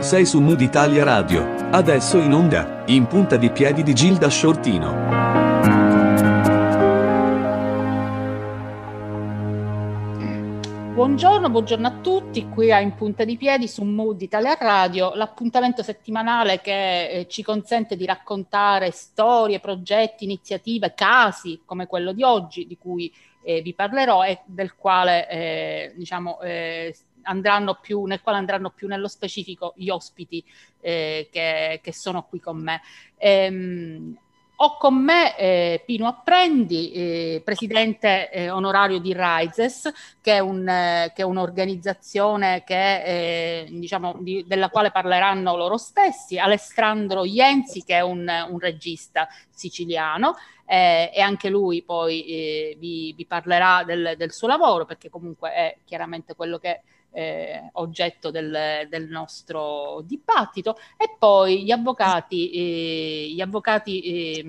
Sei su Mood Italia Radio. Adesso in onda, in punta di piedi di Gilda Shortino. Buongiorno, buongiorno a tutti, qui a In Punta di Piedi su Mood Italia Radio, l'appuntamento settimanale che eh, ci consente di raccontare storie, progetti, iniziative, casi come quello di oggi, di cui eh, vi parlerò e del quale eh, diciamo, eh, andranno più, nel quale andranno più nello specifico gli ospiti eh, che, che, sono qui con me. Ehm, ho con me eh, Pino Apprendi, eh, presidente eh, onorario di Rises, che è, un, eh, che è un'organizzazione che, eh, diciamo, di, della quale parleranno loro stessi, Alessandro Ienzi, che è un, un regista siciliano, eh, e anche lui poi vi, vi, parlerà del, del suo lavoro, perché comunque è chiaramente quello che eh, oggetto del, del, nostro dibattito, e poi gli avvocati, eh, gli avvocati eh,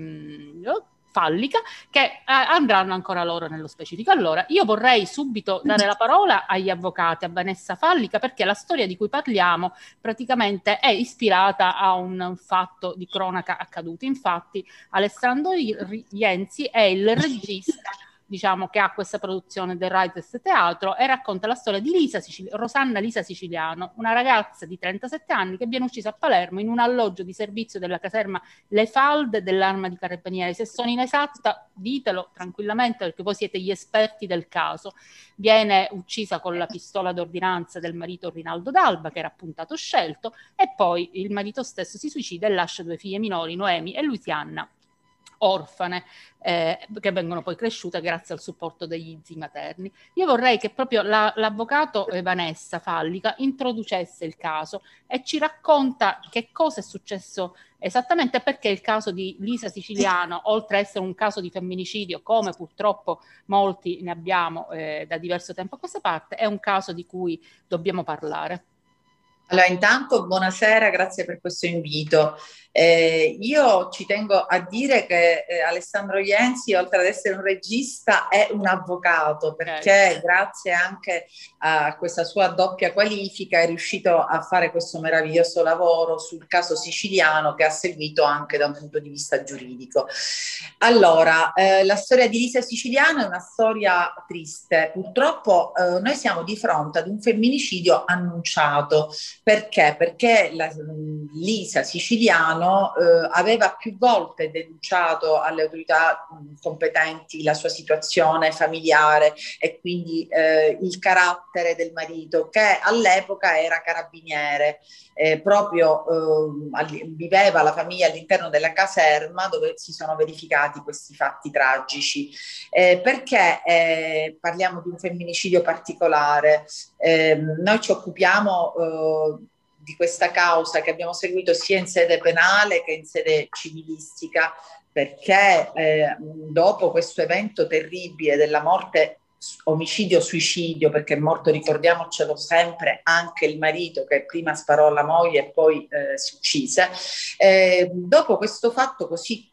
Fallica che eh, andranno ancora loro nello specifico. Allora, io vorrei subito dare la parola agli avvocati, a Vanessa Fallica, perché la storia di cui parliamo praticamente è ispirata a un, fatto di cronaca accaduto. Infatti, Alessandro Ienzi è il regista diciamo, che ha questa produzione del Rides Teatro e racconta la storia di Lisa Sicil- Rosanna Lisa Siciliano, una ragazza di 37 anni che viene uccisa a Palermo in un alloggio di servizio della caserma Le Falde dell'Arma di Carabinieri. Se sono inesatta, ditelo tranquillamente perché voi siete gli esperti del caso. Viene uccisa con la pistola d'ordinanza del marito Rinaldo D'Alba, che era appuntato scelto, e poi il marito stesso si suicida e lascia due figlie minori, Noemi e Lucianna orfane eh, che vengono poi cresciute grazie al supporto degli zii materni. Io vorrei che proprio la, l'avvocato Vanessa Fallica introducesse il caso e ci racconta che cosa è successo esattamente perché il caso di Lisa Siciliano, oltre a essere un caso di femminicidio, come purtroppo molti ne abbiamo eh, da diverso tempo a questa parte, è un caso di cui dobbiamo parlare. Allora, intanto buonasera, grazie per questo invito. Eh, io ci tengo a dire che eh, Alessandro Ienzi, oltre ad essere un regista, è un avvocato perché okay. grazie anche a questa sua doppia qualifica è riuscito a fare questo meraviglioso lavoro sul caso siciliano che ha seguito anche da un punto di vista giuridico. Allora, eh, la storia di Lisa Siciliano è una storia triste. Purtroppo eh, noi siamo di fronte ad un femminicidio annunciato. Perché? Perché la, Lisa Siciliano Milano eh, aveva più volte denunciato alle autorità competenti la sua situazione familiare e quindi eh, il carattere del marito che all'epoca era carabiniere, eh, proprio eh, viveva la famiglia all'interno della caserma dove si sono verificati questi fatti tragici. Eh, perché eh, parliamo di un femminicidio particolare? Ehm, noi ci occupiamo di questa causa che abbiamo seguito sia in sede penale che in sede civilistica, perché eh, dopo questo evento terribile della morte omicidio-suicidio, perché è morto, ricordiamocelo sempre, anche il marito che prima sparò alla moglie e poi eh, si uccise, eh, dopo questo fatto così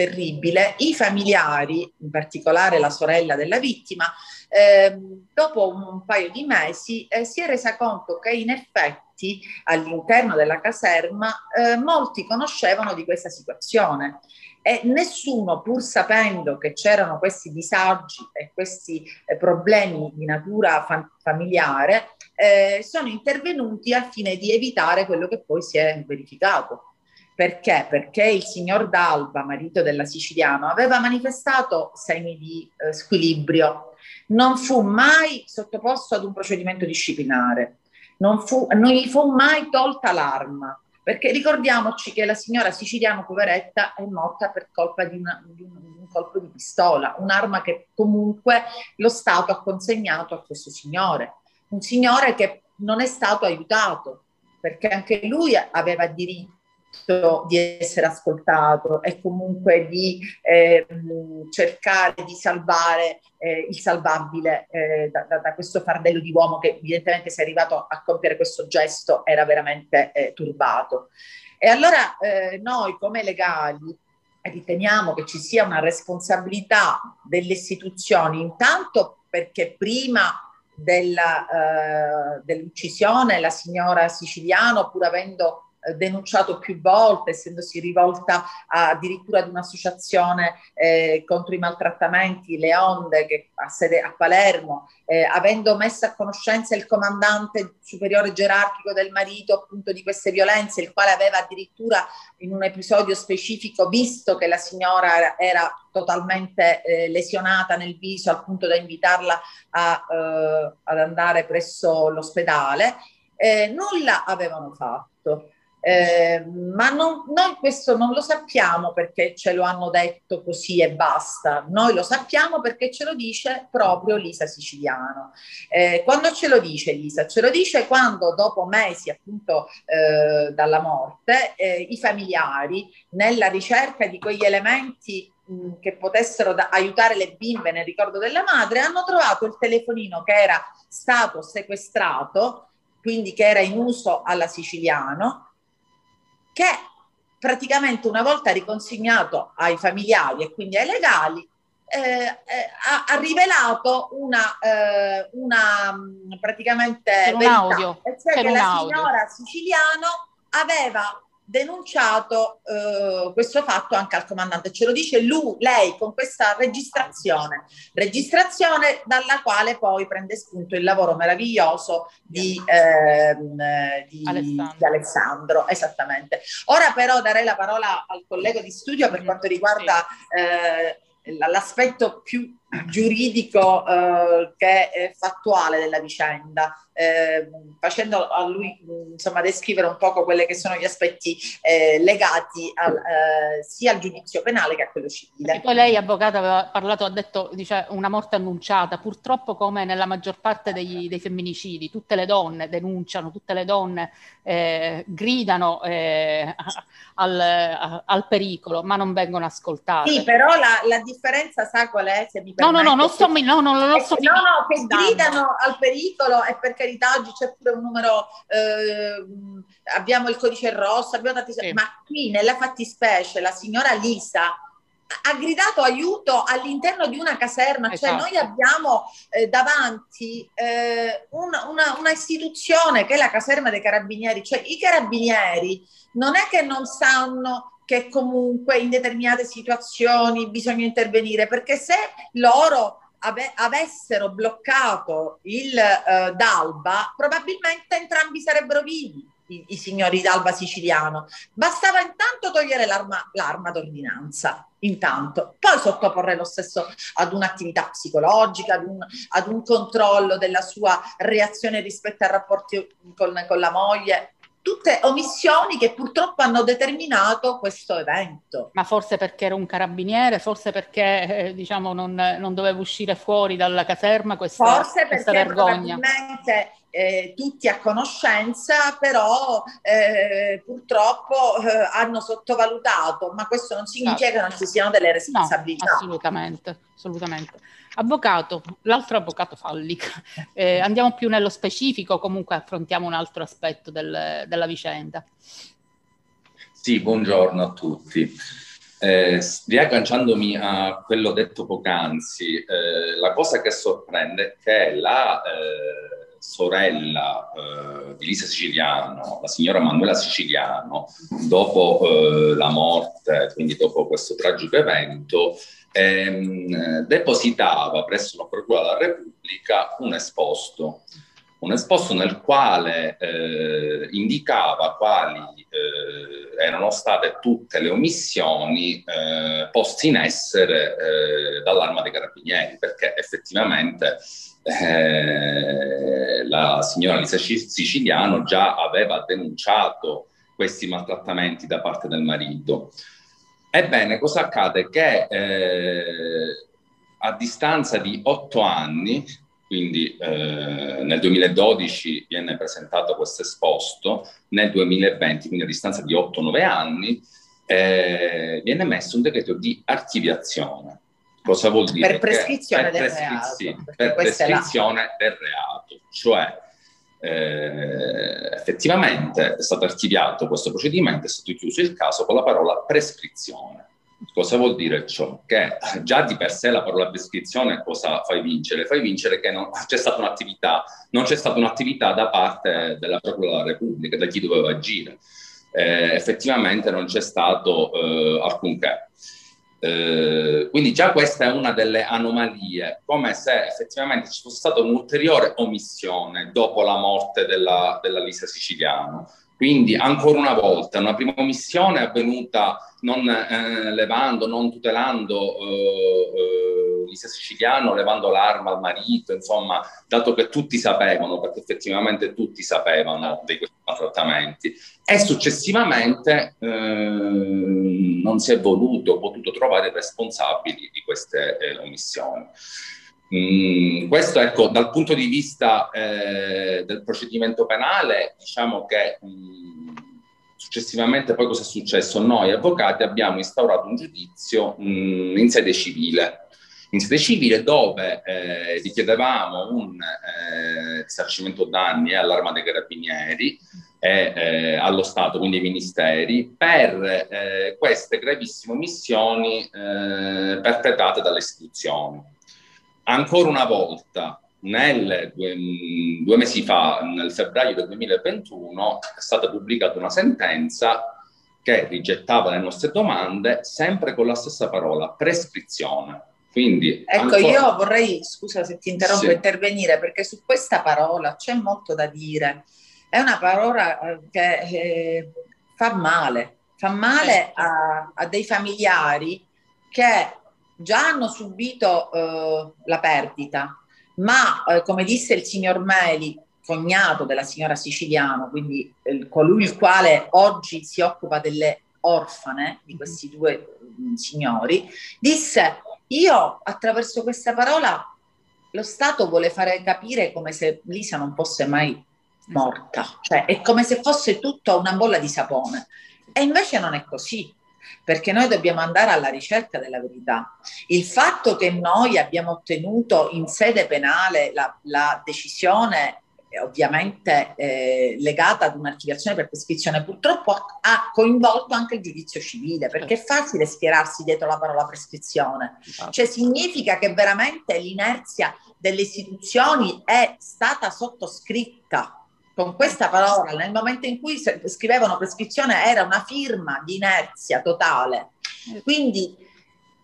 terribile, i familiari, in particolare la sorella della vittima, eh, dopo un paio di mesi eh, si è resa conto che in effetti all'interno della caserma eh, molti conoscevano di questa situazione e nessuno, pur sapendo che c'erano questi disagi e questi eh, problemi di natura fam- familiare, eh, sono intervenuti al fine di evitare quello che poi si è verificato. Perché? Perché il signor D'Alba, marito della siciliano, aveva manifestato segni di eh, squilibrio. Non fu mai sottoposto ad un procedimento disciplinare, non, fu, non gli fu mai tolta l'arma. Perché ricordiamoci che la signora siciliana, poveretta, è morta per colpa di, una, di, un, di un colpo di pistola, un'arma che comunque lo Stato ha consegnato a questo signore. Un signore che non è stato aiutato, perché anche lui aveva diritto di essere ascoltato e comunque di eh, cercare di salvare eh, il salvabile eh, da, da, questo fardello di uomo che evidentemente se è arrivato a compiere questo gesto era veramente eh, turbato. E allora eh, noi come legali riteniamo che ci sia una responsabilità delle istituzioni, intanto perché prima della, uh, dell'uccisione la signora Siciliano, pur avendo eh, denunciato più volte, essendosi rivolta addirittura ad un'associazione eh, contro i maltrattamenti, le Onde, che ha sede a Palermo, eh, avendo messo a conoscenza il comandante superiore gerarchico del marito appunto di queste violenze, il quale aveva addirittura in un episodio specifico visto che la signora era, era totalmente eh, lesionata nel viso al punto da invitarla a, eh, ad andare presso l'ospedale. Eh, nulla avevano fatto. Eh, ma non, noi questo non lo sappiamo perché ce lo hanno detto così e basta, noi lo sappiamo perché ce lo dice proprio Lisa Siciliano. Eh, quando ce lo dice Lisa? Ce lo dice quando dopo mesi appunto eh, dalla morte eh, i familiari nella ricerca di quegli elementi che potessero da- aiutare le bimbe nel ricordo della madre hanno trovato il telefonino che era stato sequestrato, quindi che era in uso alla siciliano che praticamente una volta riconsegnato ai familiari e quindi ai legali, eh, eh, ha, ha, rivelato una, eh, una praticamente un verità, audio, cioè che la signora siciliano aveva denunciato eh, questo fatto anche al comandante. Ce lo dice lui, lei con questa registrazione, registrazione dalla quale poi prende spunto il lavoro meraviglioso di, eh, di, Alessandro. di Alessandro. Esattamente. Ora però darei la parola al collega di studio per quanto riguarda eh, l'aspetto più giuridico eh, che è fattuale della vicenda, eh, facendo a lui insomma descrivere un poco quelli che sono gli aspetti eh, legati al, eh, sia al giudizio penale che a quello civile. E poi lei, avvocato, aveva parlato, ha detto dice, una morte annunciata, purtroppo come nella maggior parte dei, dei femminicidi, tutte le donne denunciano, tutte le donne eh, gridano eh, al, al, pericolo, ma non vengono ascoltate. Sì, però la, la differenza sa qual è? Se mi no, no, no, non sto, no, no, non lo sto No, no, che gridano al pericolo e per carità oggi c'è pure un numero, eh, abbiamo il codice rosso, abbiamo tanti... Sì. Ma qui nella fattispecie la signora Lisa ha gridato aiuto all'interno di una caserma, esatto. cioè noi abbiamo eh, davanti eh, una, una, una, istituzione che è la caserma dei carabinieri, cioè i carabinieri non è che non sanno che comunque in determinate situazioni bisogna intervenire, perché se loro ave- avessero bloccato il uh, Dalba, probabilmente entrambi sarebbero vivi. I, i signori d'Alba siciliano. Bastava intanto togliere l'arma, l'arma d'ordinanza, intanto, poi sottoporre lo stesso ad un'attività psicologica, ad un, ad un controllo della sua reazione rispetto ai rapporti con, con la moglie tutte omissioni che purtroppo hanno determinato questo evento. Ma forse perché era un carabiniere, forse perché eh, diciamo non, non, doveva uscire fuori dalla caserma questa, forse questa perché probabilmente eh, tutti a conoscenza, però eh, purtroppo eh, hanno sottovalutato, ma questo non significa no. che non ci siano delle responsabilità. No, assolutamente, assolutamente. Avvocato, l'altro avvocato Fallic, eh, andiamo più nello specifico, comunque affrontiamo un altro aspetto del, della vicenda. Sì, buongiorno a tutti. Eh, riagganciandomi a quello detto poc'anzi, eh, la cosa che sorprende è che la eh, sorella eh, di Lisa Siciliano, la signora Manuela Siciliano, dopo eh, la morte, quindi dopo questo tragico evento, ehm, depositava presso la Procura della Repubblica un esposto, un esposto nel quale eh, indicava quali eh, erano state tutte le omissioni eh, poste in essere eh, dall'arma dei carabinieri, perché effettivamente eh, la signora Lisa Siciliano già aveva denunciato questi maltrattamenti da parte del marito. Ebbene, cosa accade? Che eh, a distanza di otto anni, quindi eh, nel 2012 viene presentato questo esposto, nel 2020, quindi a distanza di 8-9 anni, eh, viene emesso un decreto di archiviazione. Cosa vuol dire? Per prescrizione, per del, reato, per prescrizione del reato. Cioè, eh, effettivamente è stato archiviato questo procedimento, è stato chiuso il caso con la parola prescrizione. Cosa vuol dire ciò? Che già di per sé la parola prescrizione cosa fai vincere? Fai vincere che non c'è stata un'attività, non c'è stata un'attività da parte della Procura della Repubblica, da chi doveva agire. Eh, effettivamente non c'è stato eh, alcunché. Eh, quindi già questa è una delle anomalie, come se effettivamente ci fosse stata un'ulteriore omissione dopo la morte della, della Lisa Siciliano. Quindi ancora una volta una prima omissione avvenuta non eh, levando, non tutelando eh, eh, Siciliano, levando l'arma al marito, insomma, dato che tutti sapevano, perché effettivamente tutti sapevano di questi maltrattamenti. E successivamente eh, non si è voluto, potuto trovare responsabili di queste eh, omissioni. Mm, questo, ecco, dal punto di vista eh, del procedimento penale, diciamo che mm, successivamente poi cosa è successo? Noi avvocati abbiamo instaurato un giudizio mm, in sede civile, in sede civile dove eh, richiedevamo un eh, risarcimento danni all'arma dei carabinieri e eh, allo Stato, quindi ai ministeri, per eh, queste gravissime omissioni eh, perpetrate dalle istituzioni ancora una volta, nel, due, due, mesi fa, nel febbraio del 2021, è stata pubblicata una sentenza che rigettava le nostre domande sempre con la stessa parola, prescrizione. Quindi, ecco, ancora... io vorrei, scusa se ti interrompo, sì. intervenire perché su questa parola c'è molto da dire. È una parola eh, che eh, fa male, fa male certo. a, a dei familiari che già hanno subito eh, la perdita, ma eh, come disse il signor Meli, cognato della signora Siciliano, quindi eh, colui il quale oggi si occupa delle orfane di questi due mh, mm, signori, disse io attraverso questa parola lo Stato vuole fare capire come se Lisa non fosse mai morta, cioè è come se fosse tutto una bolla di sapone. E invece non è così perché noi dobbiamo andare alla ricerca della verità. Il fatto che noi abbiamo ottenuto in sede penale la, la decisione eh, ovviamente eh, legata ad un'archiviazione per prescrizione, purtroppo ha coinvolto anche il giudizio civile, perché è facile schierarsi dietro la parola prescrizione. Esatto. Cioè significa che veramente l'inerzia delle istituzioni è stata sottoscritta con questa parola, nel momento in cui scrivevano prescrizione, era una firma di inerzia totale. Quindi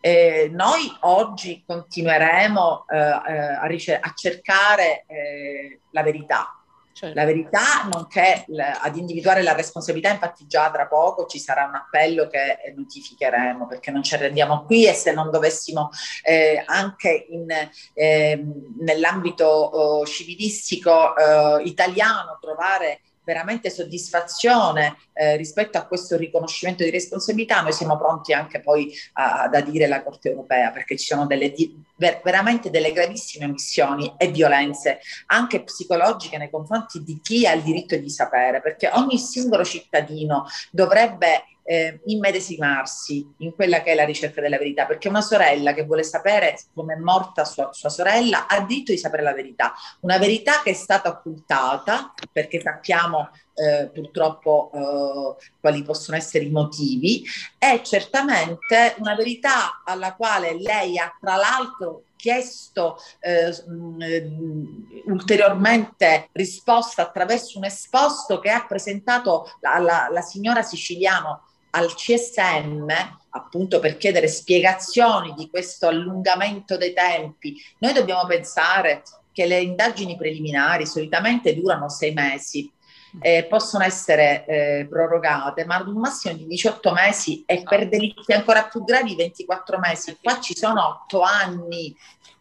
eh, noi oggi continueremo eh, eh a, ricer- a, cercare eh, la verità, Certo. La verità, nonché ad individuare la responsabilità, infatti già tra poco ci sarà un appello che notificheremo perché non ci arrendiamo qui e se non dovessimo eh, anche in, eh, nell'ambito oh, civilistico eh, italiano trovare veramente soddisfazione eh, rispetto a questo riconoscimento di responsabilità, noi siamo pronti anche poi ad adire la Corte europea perché ci sono delle, ver- veramente delle gravissime omissioni e violenze anche psicologiche nei confronti di chi ha il diritto di sapere, perché ogni singolo cittadino dovrebbe eh, immedesimarsi in quella che è la ricerca della verità, perché una sorella che vuole sapere come è morta sua, sua sorella ha diritto di sapere la verità, una verità che è stata occultata, perché sappiamo eh, purtroppo eh, quali possono essere i motivi, è certamente una verità alla quale lei ha tra l'altro chiesto eh, mh, ulteriormente risposta attraverso un esposto che ha presentato la, la, la signora Siciliano al CSM appunto per chiedere spiegazioni di questo allungamento dei tempi, noi dobbiamo pensare che le indagini preliminari solitamente durano sei mesi, eh, possono essere eh, prorogate, ma ad un massimo di 18 mesi e per delitti ancora più gravi 24 mesi. Qua ci sono 8 anni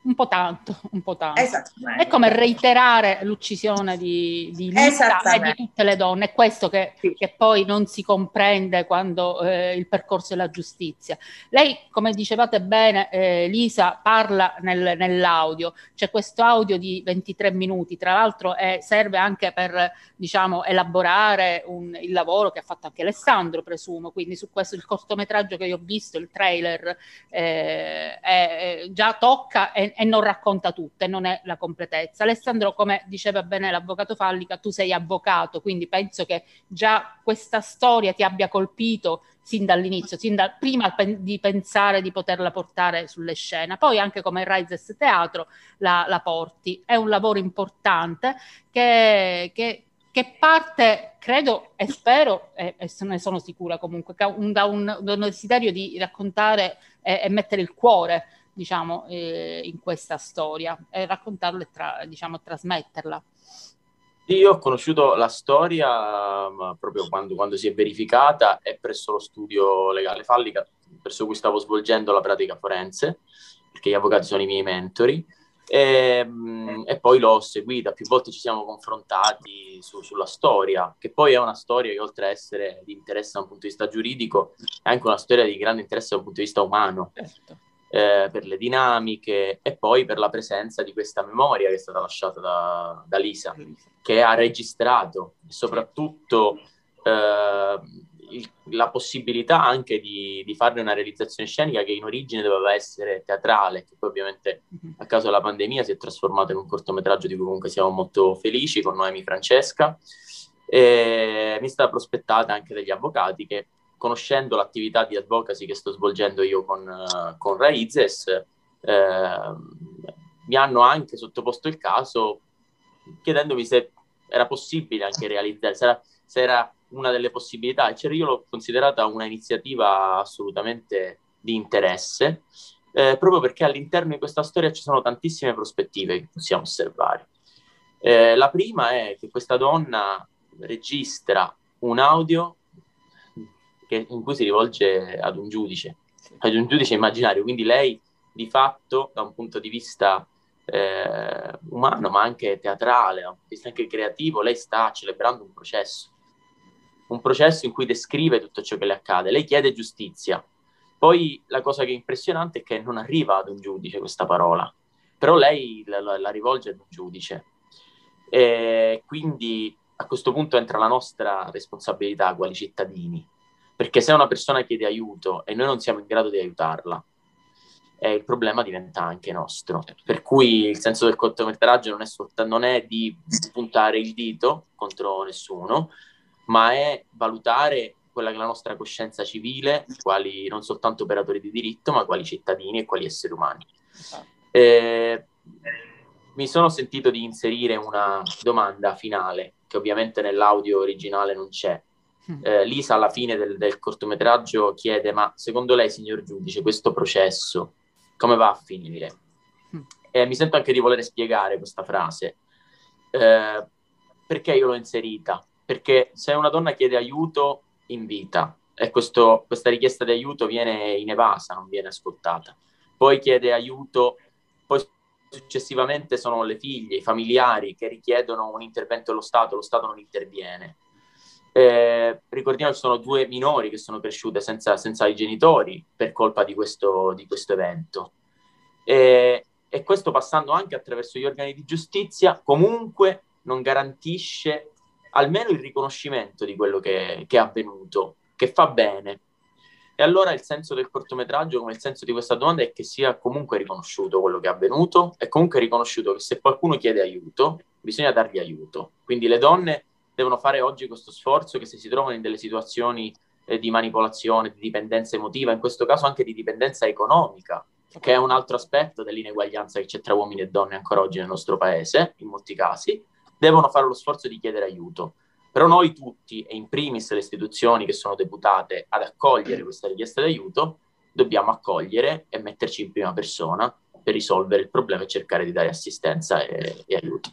un po' tanto, un po' tanto. È come reiterare l'uccisione di, di Lisa e di tutte le donne, è questo che, sì. che poi non si comprende quando eh, il percorso della giustizia. Lei, come dicevate bene, eh, Lisa parla nel, nell'audio, c'è questo audio di 23 minuti, tra l'altro eh, serve anche per diciamo, elaborare un, il lavoro che ha fatto anche Alessandro, presumo, quindi su questo il cortometraggio che io ho visto, il trailer, eh, già tocca e e, non racconta tutto e non è la completezza. Alessandro, come diceva bene l'avvocato Fallica, tu sei avvocato, quindi penso che già questa storia ti abbia colpito sin dall'inizio, sin da, prima di pensare di poterla portare sulle scene. Poi anche come Rises Teatro la, la porti. È un lavoro importante che, che che parte, credo e spero, e, e ne sono sicura comunque, da un, un, un desiderio di raccontare e, e mettere il cuore, diciamo, eh, in questa storia e raccontarla e tra, diciamo, trasmetterla. Io ho conosciuto la storia proprio quando, quando, si è verificata e presso lo studio legale Fallica, presso cui stavo svolgendo la pratica forense, perché gli avvocati sono i miei mentori. E, ehm, e, poi l'ho seguita, più volte ci siamo confrontati su, sulla storia, che poi è una storia che oltre a essere di interesse da un punto di vista giuridico, è anche una storia di grande interesse da un punto di vista umano, certo. Eh, per le dinamiche e poi per la presenza di questa memoria che è stata lasciata da, da Lisa, che ha registrato e soprattutto... Eh, il, la possibilità anche di, di, farne una realizzazione scenica che in origine doveva essere teatrale, che poi ovviamente mhm. a causa della pandemia si è trasformato in un cortometraggio di cui comunque siamo molto felici con Noemi Francesca. E mi è stata prospettata anche dagli avvocati che, conoscendo l'attività di advocacy che sto svolgendo io con, uh, con Raizes, eh, mi hanno anche sottoposto il caso chiedendomi se era possibile anche realizzare, se era, se era una delle possibilità, cioè io l'ho considerata una iniziativa assolutamente di interesse, eh, proprio perché all'interno di questa storia ci sono tantissime prospettive che possiamo osservare. Eh, la prima è che questa donna registra un audio che, in cui si rivolge ad un giudice, ad un giudice immaginario, quindi lei di fatto da un punto di vista eh, umano, ma anche teatrale, da un punto di vista anche creativo, lei sta celebrando un processo un processo in cui descrive tutto ciò che le accade. Lei chiede giustizia. Poi la cosa che è impressionante è che non arriva ad un giudice questa parola, però lei la, la, la rivolge ad un giudice. E quindi a questo punto entra la nostra responsabilità quali cittadini, perché se una persona chiede aiuto e noi non siamo in grado di aiutarla, eh, il problema diventa anche nostro. Per cui il senso del cortometraggio non è, soltanto, non è di puntare il dito contro nessuno, ma è valutare quella che è la nostra coscienza civile, quali non soltanto operatori di diritto, ma quali cittadini e quali esseri umani. Esatto. Eh, mi sono sentito di inserire una domanda finale, che ovviamente nell'audio originale non c'è. Mm. Eh, Lisa alla fine del, del, cortometraggio chiede, ma secondo lei, signor giudice, questo processo come va a finire? Mm. E mi sento anche di voler spiegare questa frase. Eh, perché io l'ho inserita? perché se una donna chiede aiuto in vita e questo, questa richiesta di aiuto viene inevasa, non viene ascoltata, poi chiede aiuto, poi successivamente sono le figlie, i familiari che richiedono un intervento dello Stato, lo Stato non interviene. Eh, ricordiamo che sono due minori che sono cresciute senza, senza i genitori per colpa di questo, di questo evento. Eh, e questo passando anche attraverso gli organi di giustizia, comunque non garantisce almeno il riconoscimento di quello che, che è avvenuto, che fa bene. E allora il senso del cortometraggio, come il senso di questa domanda, è che sia comunque riconosciuto quello che è avvenuto e comunque riconosciuto che se qualcuno chiede aiuto, bisogna dargli aiuto. Quindi le donne devono fare oggi questo sforzo che se si trovano in delle situazioni eh, di manipolazione, di dipendenza emotiva, in questo caso anche di dipendenza economica, che è un altro aspetto dell'ineguaglianza che c'è tra uomini e donne ancora oggi nel nostro paese, in molti casi, devono fare lo sforzo di chiedere aiuto. Però noi tutti, e in primis le istituzioni che sono deputate ad accogliere questa richiesta di aiuto, dobbiamo accogliere e metterci in prima persona per risolvere il problema e cercare di dare assistenza e, e aiuto.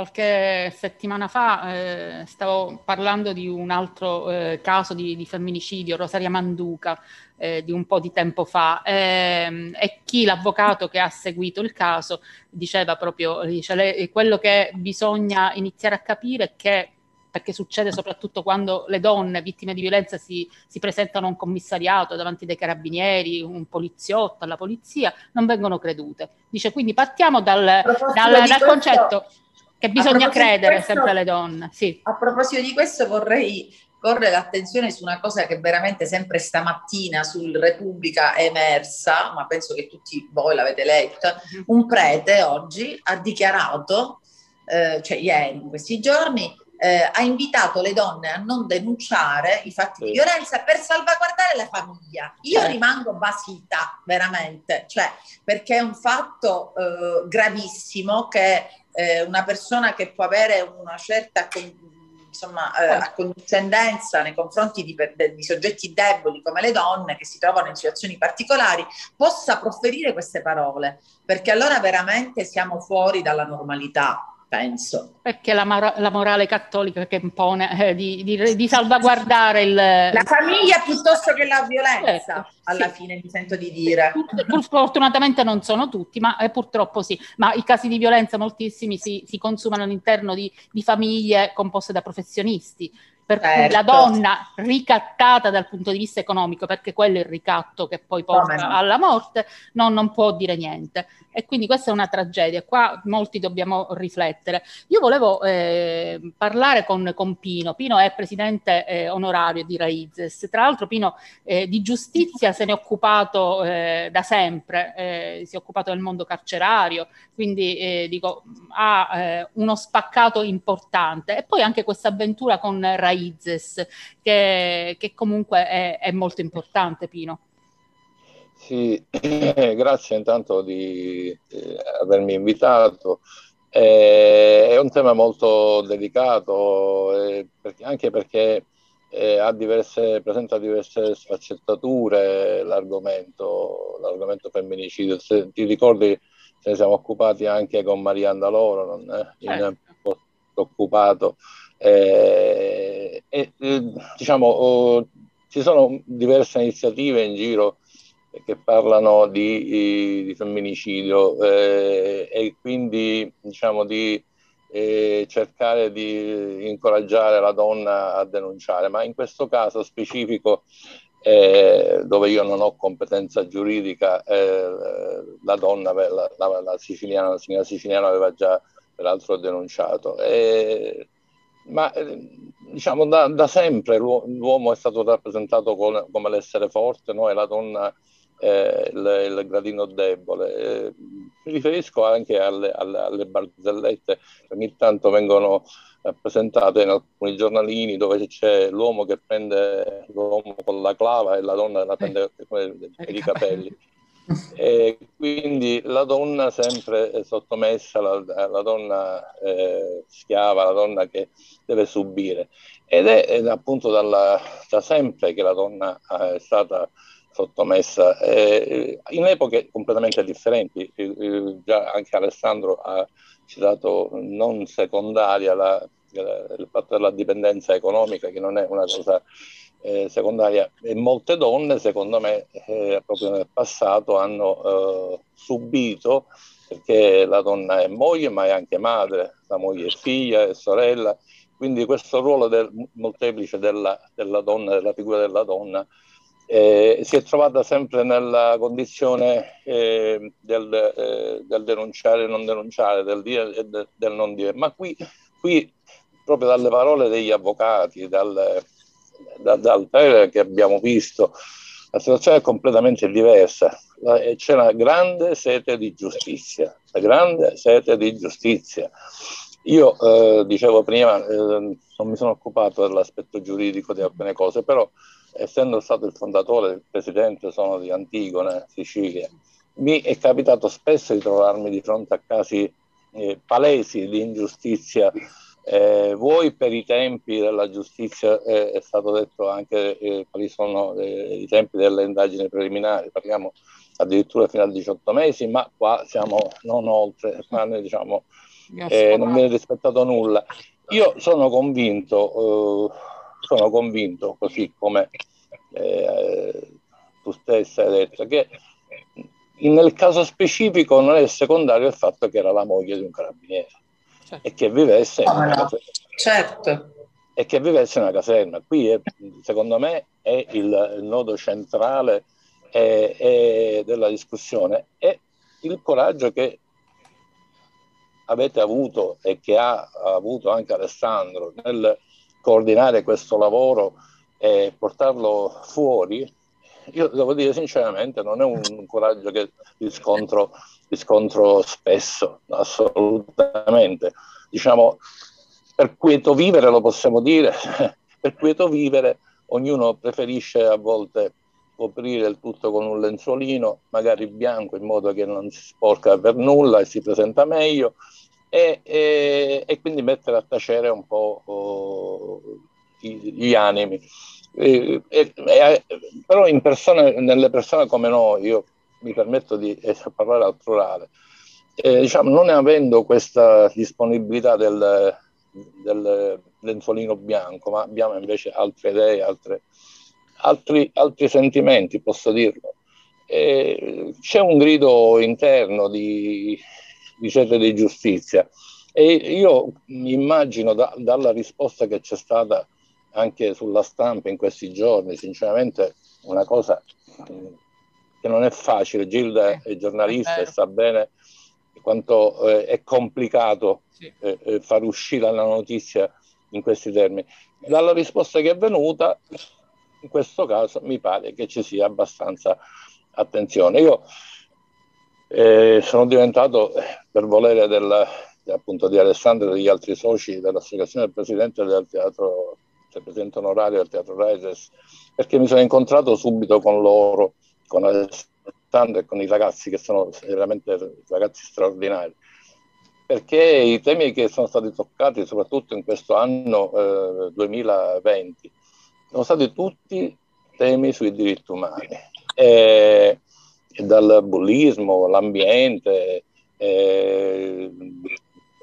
Qualche settimana fa eh, stavo parlando di un altro eh, caso di, di, femminicidio, Rosaria Manduca, eh, di un po' di tempo fa, ehm, e chi l'avvocato che ha seguito il caso diceva proprio, dice, le, quello che bisogna iniziare a capire è che perché succede soprattutto quando le donne vittime di violenza si, si, presentano a un commissariato davanti dei carabinieri, un poliziotto, alla polizia, non vengono credute. Dice quindi partiamo dal, dal, dal concetto che bisogna credere questo, sempre alle donne. Sì. A proposito di questo vorrei corre l'attenzione su una cosa che veramente sempre stamattina sul Repubblica è emersa, ma penso che tutti voi l'avete letta. Mhm. Un prete oggi ha dichiarato, eh, cioè ieri, in questi giorni, eh, ha invitato le donne a non denunciare i fatti di violenza per salvaguardare la famiglia. Io certo. rimango basita, veramente, cioè, perché è un fatto eh, gravissimo che eh, una persona che può avere una certa insomma, eh, accondiscendenza nei confronti di, di, soggetti deboli come le donne che si trovano in situazioni particolari possa proferire queste parole, perché allora veramente siamo fuori dalla normalità penso. Perché la, mor- la morale cattolica che impone eh, di, di, di, salvaguardare il... La famiglia piuttosto che la violenza, certo, alla sì. fine mi sento di dire. Fortunatamente non sono tutti, ma eh, purtroppo sì. Ma i casi di violenza moltissimi si, si consumano all'interno di, di famiglie composte da professionisti per certo. cui la donna ricattata dal punto di vista economico, perché quello è il ricatto che poi porta no, no. alla morte, no, non può dire niente. E quindi questa è una tragedia, qua molti dobbiamo riflettere. Io volevo eh, parlare con, con, Pino, Pino è presidente eh, onorario di Raizes, tra l'altro Pino eh, di giustizia se ne è occupato eh, da sempre, eh, si è occupato del mondo carcerario, quindi eh, dico, ha uno spaccato importante. E poi anche questa avventura con Raizes, che, che comunque è, è molto importante, Pino. Sì, grazie intanto di eh, avermi invitato. Eh, è un tema molto delicato, eh, anche perché eh, diverse, presenta diverse sfaccettature l'argomento, l'argomento femminicidio. Se ti ricordi, ce ne siamo occupati anche con Maria Andaloro, non è in certo. occupato. Eh, eh, diciamo, oh, ci sono diverse iniziative in giro che parlano di, di femminicidio eh, e quindi diciamo di eh, cercare di incoraggiare la donna a denunciare, ma in questo caso specifico eh, dove io non ho competenza giuridica, eh, la donna, la, la, la, siciliana, la signora siciliana aveva già peraltro denunciato. ma eh, diciamo da, da, sempre l'uomo è stato rappresentato come, come l'essere forte, no? e la donna eh, il, il, gradino debole. Eh, mi riferisco anche alle, alle, alle, barzellette che ogni tanto vengono rappresentate in alcuni giornalini dove c'è l'uomo che prende l'uomo con la clava e la donna la prende eh, per i capelli. E quindi la donna sempre sottomessa, la, la donna eh, schiava, la donna che deve subire. Ed è, è appunto dalla, da sempre che la donna è stata sottomessa eh, in epoche completamente differenti. Eh, già anche Alessandro ha citato non secondaria la, il fatto della dipendenza economica, che non è una cosa eh, secondaria. E molte donne, secondo me, eh, proprio nel passato hanno eh, subito, perché la donna è moglie, ma è anche madre, la moglie è figlia, è sorella, quindi questo ruolo del, molteplice della, della donna, della figura della donna, eh, si è trovata sempre nella condizione eh, del, eh, del, denunciare e non denunciare, del dire e del, del non dire. Ma qui, qui, proprio dalle parole degli avvocati, dal, da, dal trailer che abbiamo visto, la situazione è completamente diversa. C'è una grande sete di giustizia, una grande sete di giustizia. Io eh, dicevo prima, eh, non mi sono occupato dell'aspetto giuridico di alcune cose, però essendo stato il fondatore, il presidente, sono di Antigone, Sicilia, mi è capitato spesso di trovarmi di fronte a casi eh, palesi di ingiustizia. Eh, vuoi per i tempi della giustizia, eh, è stato detto anche eh, quali sono eh, i tempi delle indagini preliminari, parliamo addirittura fino a 18 mesi, ma qua siamo non oltre, ma noi diciamo eh, non viene rispettato nulla. Io sono convinto sono convinto, così come eh, tu stessa hai detto, che nel caso specifico non è secondario il fatto che era la moglie di un carabiniere certo. e che vivesse in una caserma. Certo. E che vivesse in una caserma. Qui è, secondo me è il, il nodo centrale è, è della discussione e il coraggio che avete avuto e che ha avuto anche Alessandro nel coordinare questo lavoro e portarlo fuori, io devo dire sinceramente non è un coraggio che riscontro, riscontro spesso, assolutamente. Diciamo, per quieto vivere lo possiamo dire, per quieto vivere ognuno preferisce a volte coprire il tutto con un lenzuolino, magari bianco, in modo che non si sporca per nulla e si presenta meglio, e, e, e quindi mettere a tacere un po' oh, gli animi. E, però in persone, nelle persone come noi, io mi permetto di eh, parlare al plurale, eh, diciamo, non avendo questa disponibilità del, del lenzuolino bianco, ma abbiamo invece altre idee, altre, altri, altri sentimenti, posso dirlo. E c'è un grido interno di, di sete di giustizia e io mi immagino da, dalla risposta che c'è stata anche sulla stampa in questi giorni, sinceramente una cosa che non è facile. Gilda è giornalista e sa bene quanto eh, è complicato sì. eh, eh far uscire la notizia in questi termini. Dalla risposta che è venuta, in questo caso mi pare che ci sia abbastanza attenzione. Io eh, sono diventato, per volere del, appunto di Alessandro e degli altri soci dell'associazione del presidente del teatro, del presidente onorario del teatro Raises, perché mi sono incontrato subito con loro, con Alessandro e con i ragazzi che sono veramente ragazzi straordinari. Perché i temi che sono stati toccati, soprattutto in questo anno eh, 2020, sono stati tutti temi sui diritti umani, e, e dal bullismo, l'ambiente, eh,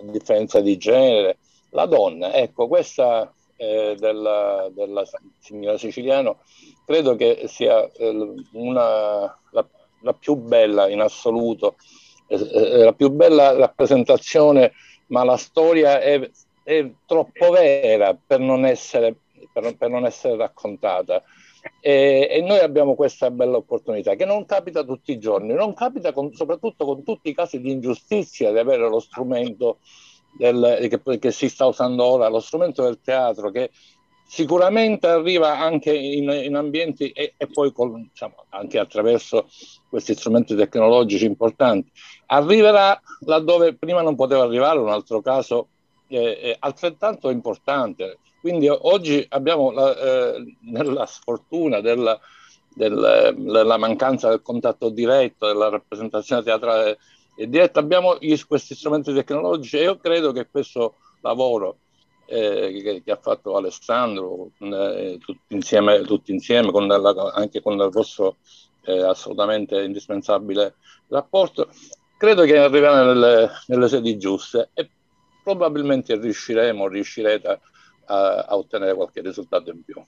differenza di genere, la donna. Ecco, questa eh, della, della, signora Siciliano credo che sia eh, una, la, la, più bella in assoluto, eh, la più bella rappresentazione, ma la storia è, è troppo vera per non essere per, per non essere raccontata. E, e, noi abbiamo questa bella opportunità che non capita tutti i giorni, non capita con, soprattutto con tutti i casi di ingiustizia di avere lo strumento del, che, che, si sta usando ora, lo strumento del teatro che sicuramente arriva anche in, in ambienti e, e poi con, diciamo, anche attraverso questi strumenti tecnologici importanti, arriverà laddove prima non poteva arrivare, un altro caso eh, altrettanto importante quindi oggi abbiamo la, eh, nella sfortuna della, del, della mancanza del contatto diretto, della rappresentazione teatrale diretta, abbiamo gli, questi strumenti tecnologici e io credo che questo lavoro eh, che, che, ha fatto Alessandro, eh, tutti, insieme, tutti insieme con la, anche con il vostro eh, assolutamente indispensabile rapporto, credo che arriverà nelle, nelle sedi giuste e probabilmente riusciremo, riuscirete a a, a ottenere qualche risultato in più.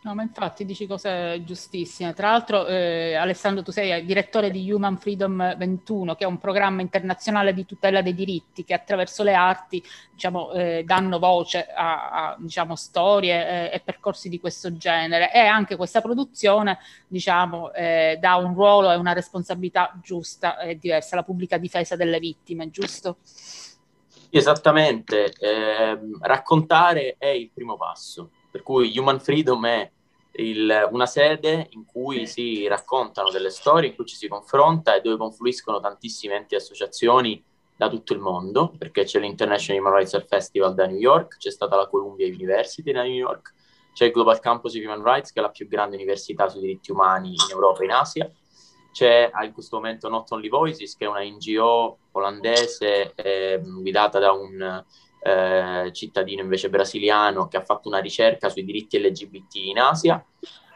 No, ma infatti dici cose giustissime. Tra l'altro, eh, Alessandro, tu sei direttore di Human Freedom 21, che è un programma internazionale di tutela dei diritti che attraverso le arti diciamo, eh, danno voce a, a diciamo, storie eh, e percorsi di questo genere. E anche questa produzione diciamo, eh, dà un ruolo e una responsabilità giusta e diversa alla pubblica difesa delle vittime, giusto? Esattamente, eh, raccontare è il primo passo, per cui Human Freedom è il, una sede in cui si raccontano delle storie, in cui ci si confronta e dove confluiscono tantissime enti e associazioni da tutto il mondo, perché c'è l'International Human Rights Festival da New York, c'è stata la Columbia University da New York, c'è il Global Campus of Human Rights, che è la più grande università sui diritti umani in Europa e in Asia, c'è in questo momento Not Only Voices, che è una NGO olandese eh, guidata da un eh, cittadino invece brasiliano che ha fatto una ricerca sui diritti LGBT in Asia.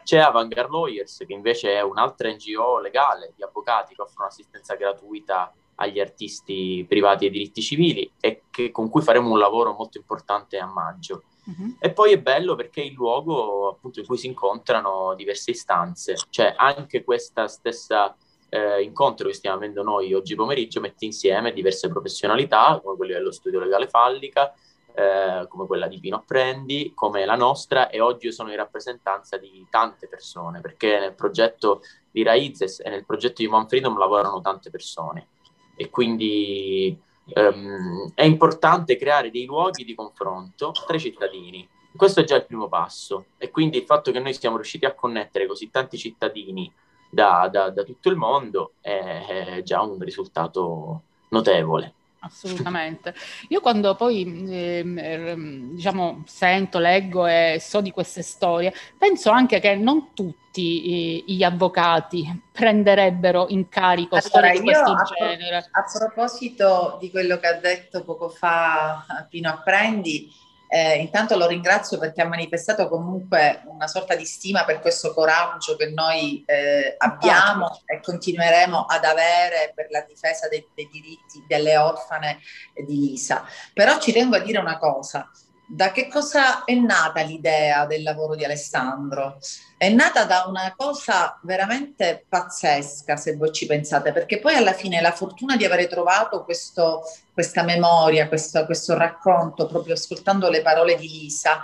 C'è Avantgarde Lawyers, che invece è un'altra NGO legale di avvocati che offrono assistenza gratuita agli artisti privati e diritti civili e che, con cui faremo un lavoro molto importante a maggio. Uh-huh. E poi è bello perché è il luogo appunto in cui si incontrano diverse istanze, cioè anche questa stessa eh, incontro che stiamo avendo noi oggi pomeriggio mette insieme diverse professionalità, come quelle dello studio legale Fallica, eh, come quella di Pino Apprendi, come la nostra, e oggi io sono in rappresentanza di tante persone, perché nel progetto di Raizes e nel progetto di One Freedom lavorano tante persone. E quindi Um, è importante creare dei luoghi di confronto tra i cittadini, questo è già il primo passo e quindi il fatto che noi siamo riusciti a connettere così tanti cittadini da, da, da tutto il mondo è, è già un risultato notevole. Assolutamente. Io quando poi eh, diciamo sento, leggo e so di queste storie, penso anche che non tutti gli avvocati prenderebbero in carico allora, storie di questo a genere. Pro- a proposito di quello che ha detto poco fa Pino Apprendi, eh, intanto lo ringrazio perché ha manifestato comunque una sorta di stima per questo coraggio che noi eh, abbiamo e continueremo ad avere per la difesa dei, dei diritti delle orfane di Lisa. Però ci tengo a dire una cosa, da che cosa è nata l'idea del lavoro di Alessandro? È nata da una cosa veramente pazzesca, se voi ci pensate, perché poi alla fine la fortuna di avere trovato questo, questa memoria, questo, questo, racconto, proprio ascoltando le parole di Lisa,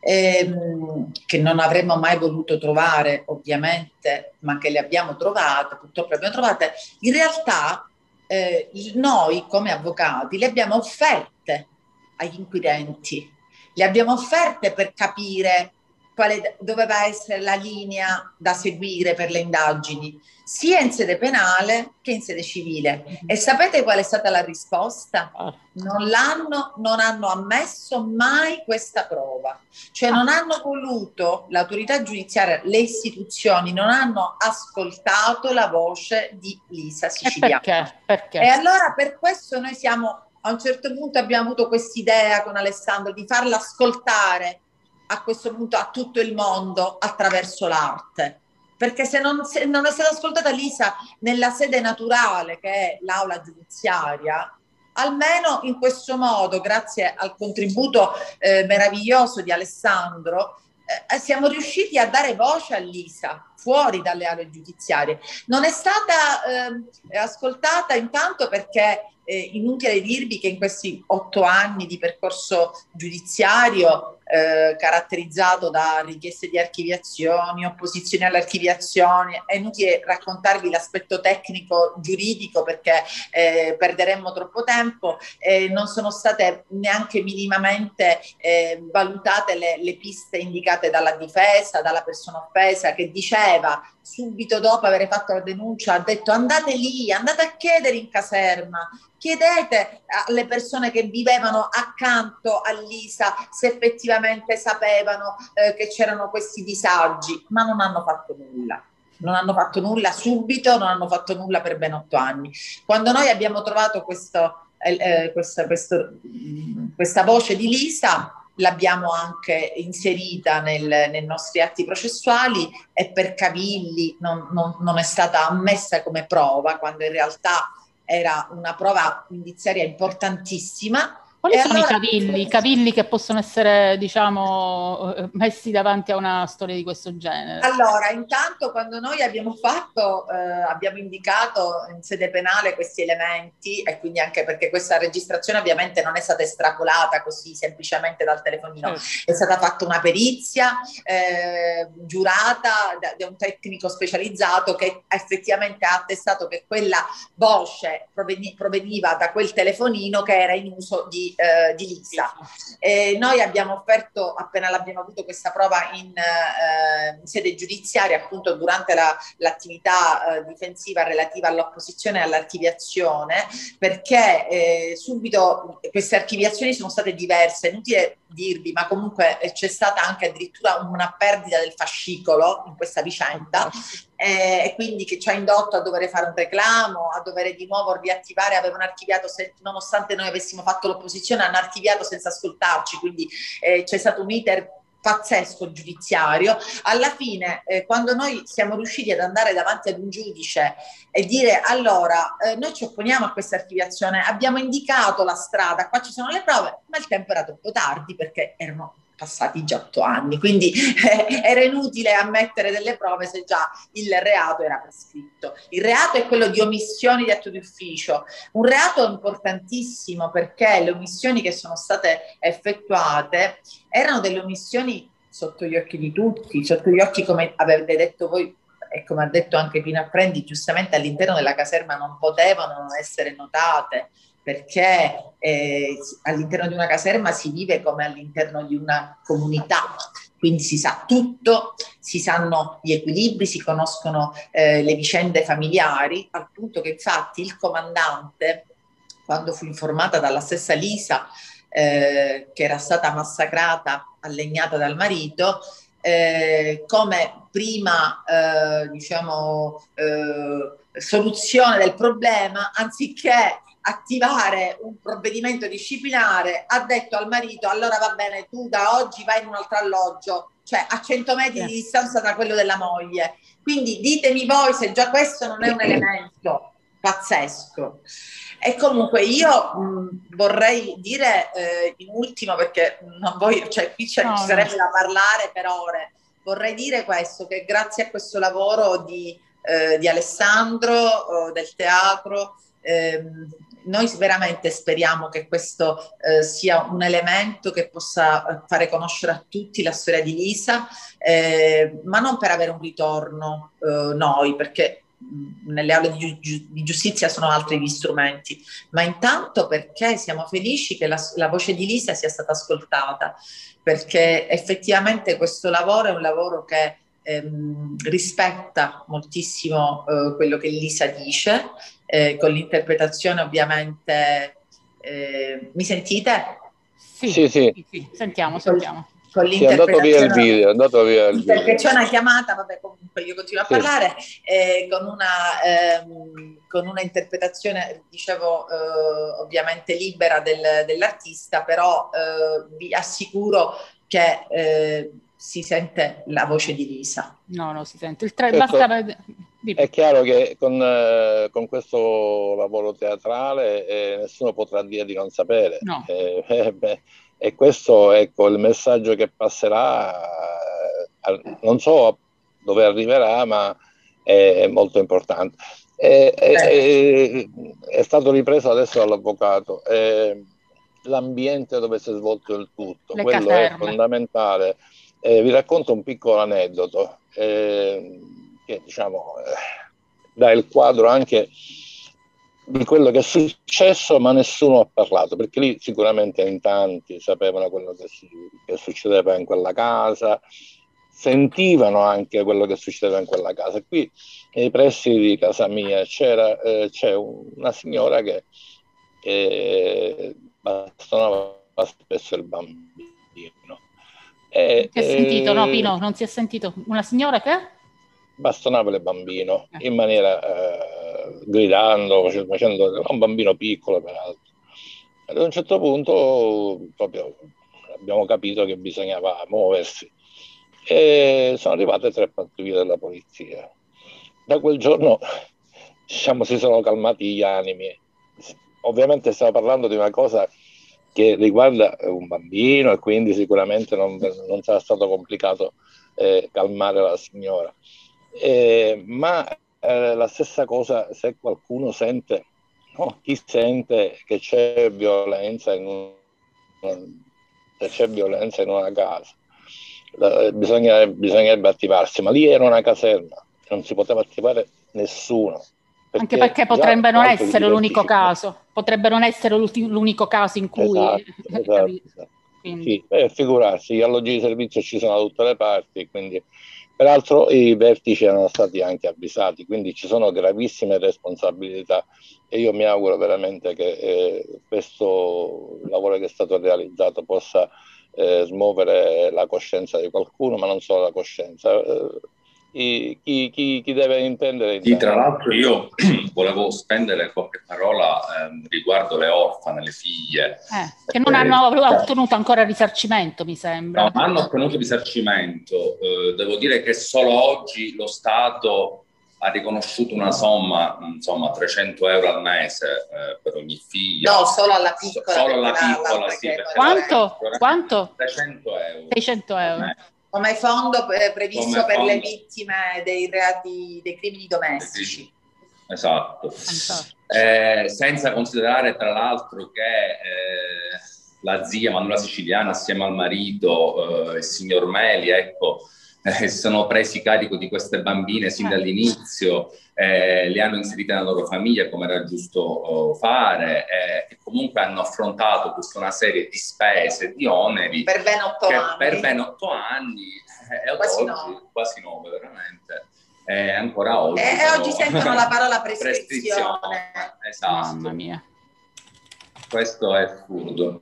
ehm, che non avremmo mai voluto trovare, ovviamente, ma che le abbiamo trovate, purtroppo le abbiamo trovate, in realtà eh, noi come avvocati le abbiamo offerte agli inquirenti le abbiamo offerte per capire quale doveva essere la linea da seguire per le indagini, sia in sede penale che in sede civile. E sapete qual è stata la risposta? Ah. Non l'hanno, non hanno ammesso mai questa prova. Cioè non hanno voluto, l'autorità giudiziaria, le istituzioni non hanno ascoltato la voce di Lisa Siciliano. E perché? perché? E allora per questo noi siamo a un certo punto abbiamo avuto quest'idea con Alessandro di farla ascoltare a questo punto a tutto il mondo attraverso l'arte. Perché se non, se non è stata ascoltata Lisa nella sede naturale che è l'aula giudiziaria, almeno in questo modo, grazie al contributo eh, meraviglioso di Alessandro, eh, siamo riusciti a dare voce a Lisa fuori dalle aree giudiziarie. Non è stata eh, ascoltata intanto perché eh, inutile dirvi che in questi otto anni di percorso giudiziario eh, caratterizzato da richieste di archiviazioni, opposizioni alle archiviazioni, è inutile raccontarvi l'aspetto tecnico giuridico perché eh, perderemmo troppo tempo, eh, non sono state neanche minimamente eh, valutate le, le piste indicate dalla difesa, dalla persona offesa che diceva subito dopo aver fatto la denuncia, ha detto andate lì, andate a chiedere in caserma, chiedete alle persone che vivevano accanto a Lisa se effettivamente sapevano eh, che c'erano questi disagi, ma non hanno fatto nulla. Non hanno fatto nulla subito, non hanno fatto nulla per ben otto anni. Quando noi abbiamo trovato questo, eh, eh questa, questo, questa voce di Lisa, l'abbiamo anche inserita nel, nei nostri atti processuali e per Cavilli non, non, non, è stata ammessa come prova, quando in realtà era una prova indiziaria importantissima quali e sono allora... i cavilli? I cavilli che possono essere, diciamo, eh, messi davanti a una storia di questo genere? Allora, intanto quando noi abbiamo fatto, eh, abbiamo indicato in sede penale questi elementi e quindi anche perché questa registrazione ovviamente non è stata estrapolata così semplicemente dal telefonino, sì. è stata fatta una perizia eh, giurata da, da, un tecnico specializzato che effettivamente ha attestato che quella voce proveni- proveniva da quel telefonino che era in uso di eh, di Lisa. E noi abbiamo offerto, appena l'abbiamo avuto questa prova in, eh, in sede giudiziaria, appunto durante la, l'attività eh, difensiva relativa all'opposizione e all'archiviazione, perché eh, subito queste archiviazioni sono state diverse, inutile dirvi, ma comunque c'è stata anche addirittura una perdita del fascicolo in questa vicenda eh, e quindi che ci ha indotto a dover fare un reclamo, a dover di nuovo riattivare, avevano archiviato, se, nonostante noi avessimo fatto l'opposizione, hanno archiviato senza ascoltarci, quindi eh, c'è stato un iter pazzesco giudiziario. Alla fine, eh, quando noi siamo riusciti ad andare davanti ad un giudice e dire allora, eh, noi ci opponiamo a questa archiviazione, abbiamo indicato la strada, qua ci sono le prove, ma il tempo era troppo tardi perché erano passati già otto anni, quindi eh, era inutile ammettere delle prove se già il reato era prescritto. Il reato è quello di omissioni di atto di ufficio, un reato importantissimo perché le omissioni che sono state effettuate erano delle omissioni sotto gli occhi di tutti, sotto gli occhi come avete detto voi e come ha detto anche Pino Apprendi, giustamente all'interno della caserma non potevano essere notate perché eh, all'interno di una caserma si vive come all'interno di una comunità, quindi si sa tutto, si sanno gli equilibri, si conoscono eh, le vicende familiari, al punto che infatti il comandante, quando fu informata dalla stessa Lisa eh, che era stata massacrata, allegnata dal marito, eh, come prima eh, diciamo, eh, soluzione del problema, anziché attivare un provvedimento disciplinare, ha detto al marito allora va bene, tu da oggi vai in un altro alloggio, cioè a 100 metri yeah. di distanza da quello della moglie. Quindi ditemi voi se già questo non è un elemento pazzesco. E comunque io mh, vorrei dire eh, in ultimo, perché non voglio, cioè qui ci no, sarebbe no. da parlare per ore, vorrei dire questo, che grazie a questo lavoro di, eh, di Alessandro, eh, del teatro, ehm, noi veramente speriamo che questo eh, sia un elemento che possa eh, fare conoscere a tutti la storia di Lisa, eh, ma non per avere un ritorno eh, noi, perché mm, nelle aule di, giu- di, giustizia sono altri gli strumenti, ma intanto perché siamo felici che la, la voce di Lisa sia stata ascoltata, perché effettivamente questo lavoro è un lavoro che ehm, rispetta moltissimo eh, quello che Lisa dice, eh, con l'interpretazione ovviamente... Eh, mi sentite? Sì, sì, sì. sì sentiamo, sentiamo. Con sì, è andato via il video, è andato via il video. Perché c'è una chiamata, vabbè comunque io continuo a sì. parlare, eh, con, una, ehm, con una interpretazione, dicevo, eh, ovviamente libera del, dell'artista, però eh, vi assicuro che eh, si sente la voce di Lisa. No, no, si sente. Il tre, basta... È chiaro che con, eh, con questo lavoro teatrale eh, nessuno potrà dire di non sapere. No. Eh, eh beh, e questo ecco il messaggio che passerà, eh, non so dove arriverà, ma è molto importante. È, è, è stato ripreso adesso dall'avvocato. l'ambiente dove si è svolto il tutto, Le quello caserme. è fondamentale eh, vi racconto un piccolo aneddoto eh, che diciamo eh, dà il quadro anche di quello che è successo, ma nessuno ha parlato, perché lì sicuramente in tanti sapevano quello che, si, che succedeva in quella casa, sentivano anche quello che succedeva in quella casa. Qui nei pressi di casa mia c'era, eh, c'è una signora che, che bastonava spesso il bambino eh, si è sentito, no Pino, non si è sentito. Una signora che? Bastonava il bambino eh. in maniera eh, gridando, facendo un bambino piccolo peraltro. Ad un certo punto proprio abbiamo capito che bisognava muoversi e sono arrivate tre pattuglie della polizia. Da quel giorno diciamo, si sono calmati gli animi. Ovviamente stiamo parlando di una cosa che riguarda un bambino e quindi sicuramente non, non sarà stato complicato eh, calmare la signora. Eh, ma eh, la stessa cosa se qualcuno sente, no, chi sente che c'è violenza in, un, c'è violenza in una casa, bisognerebbe, bisognerebbe attivarsi, ma lì era una caserma, non si poteva attivare nessuno. Perché Anche perché potrebbe non essere l'unico caso, potrebbe non essere l'unico caso in cui... Esatto, esatto, esatto. Sì, eh, figurarsi, gli alloggi di servizio ci sono da tutte le parti, quindi peraltro i vertici erano stati anche avvisati, quindi ci sono gravissime responsabilità e io mi auguro veramente che eh, questo lavoro che è stato realizzato possa eh, smuovere la coscienza di qualcuno, ma non solo la coscienza. Eh, chi, chi, chi, deve intendere. Sì, tra l'altro io volevo spendere qualche parola eh, riguardo le orfane, le figlie. Eh, che non hanno eh, ottenuto ancora risarcimento, mi sembra. No, hanno ottenuto risarcimento. Eh, devo dire che solo oggi lo Stato ha riconosciuto una somma, insomma, 300 euro al mese eh, per ogni figlia. No, solo alla piccola. Solo alla piccola, sì. Quanto? Quanto? 600 euro. 600 euro come fondo eh, previsto come per fondo. le vittime dei reati, dei crimini domestici. Esatto. Eh, senza considerare tra l'altro che eh, la zia Manuela Siciliana assieme al marito, eh, il signor Meli, ecco, eh, si sono presi carico di queste bambine sin eh. dall'inizio, eh, le hanno inserite nella loro famiglia come era giusto oh, fare eh, e comunque hanno affrontato tutta una serie di spese, di oneri per ben otto anni. Per ben otto anni eh, e quasi, oggi, nove. quasi nove veramente. E ancora oggi. E, oggi sentono la parola prescrizione. prescrizione. Esatto. Mamma mia. Questo è assurdo.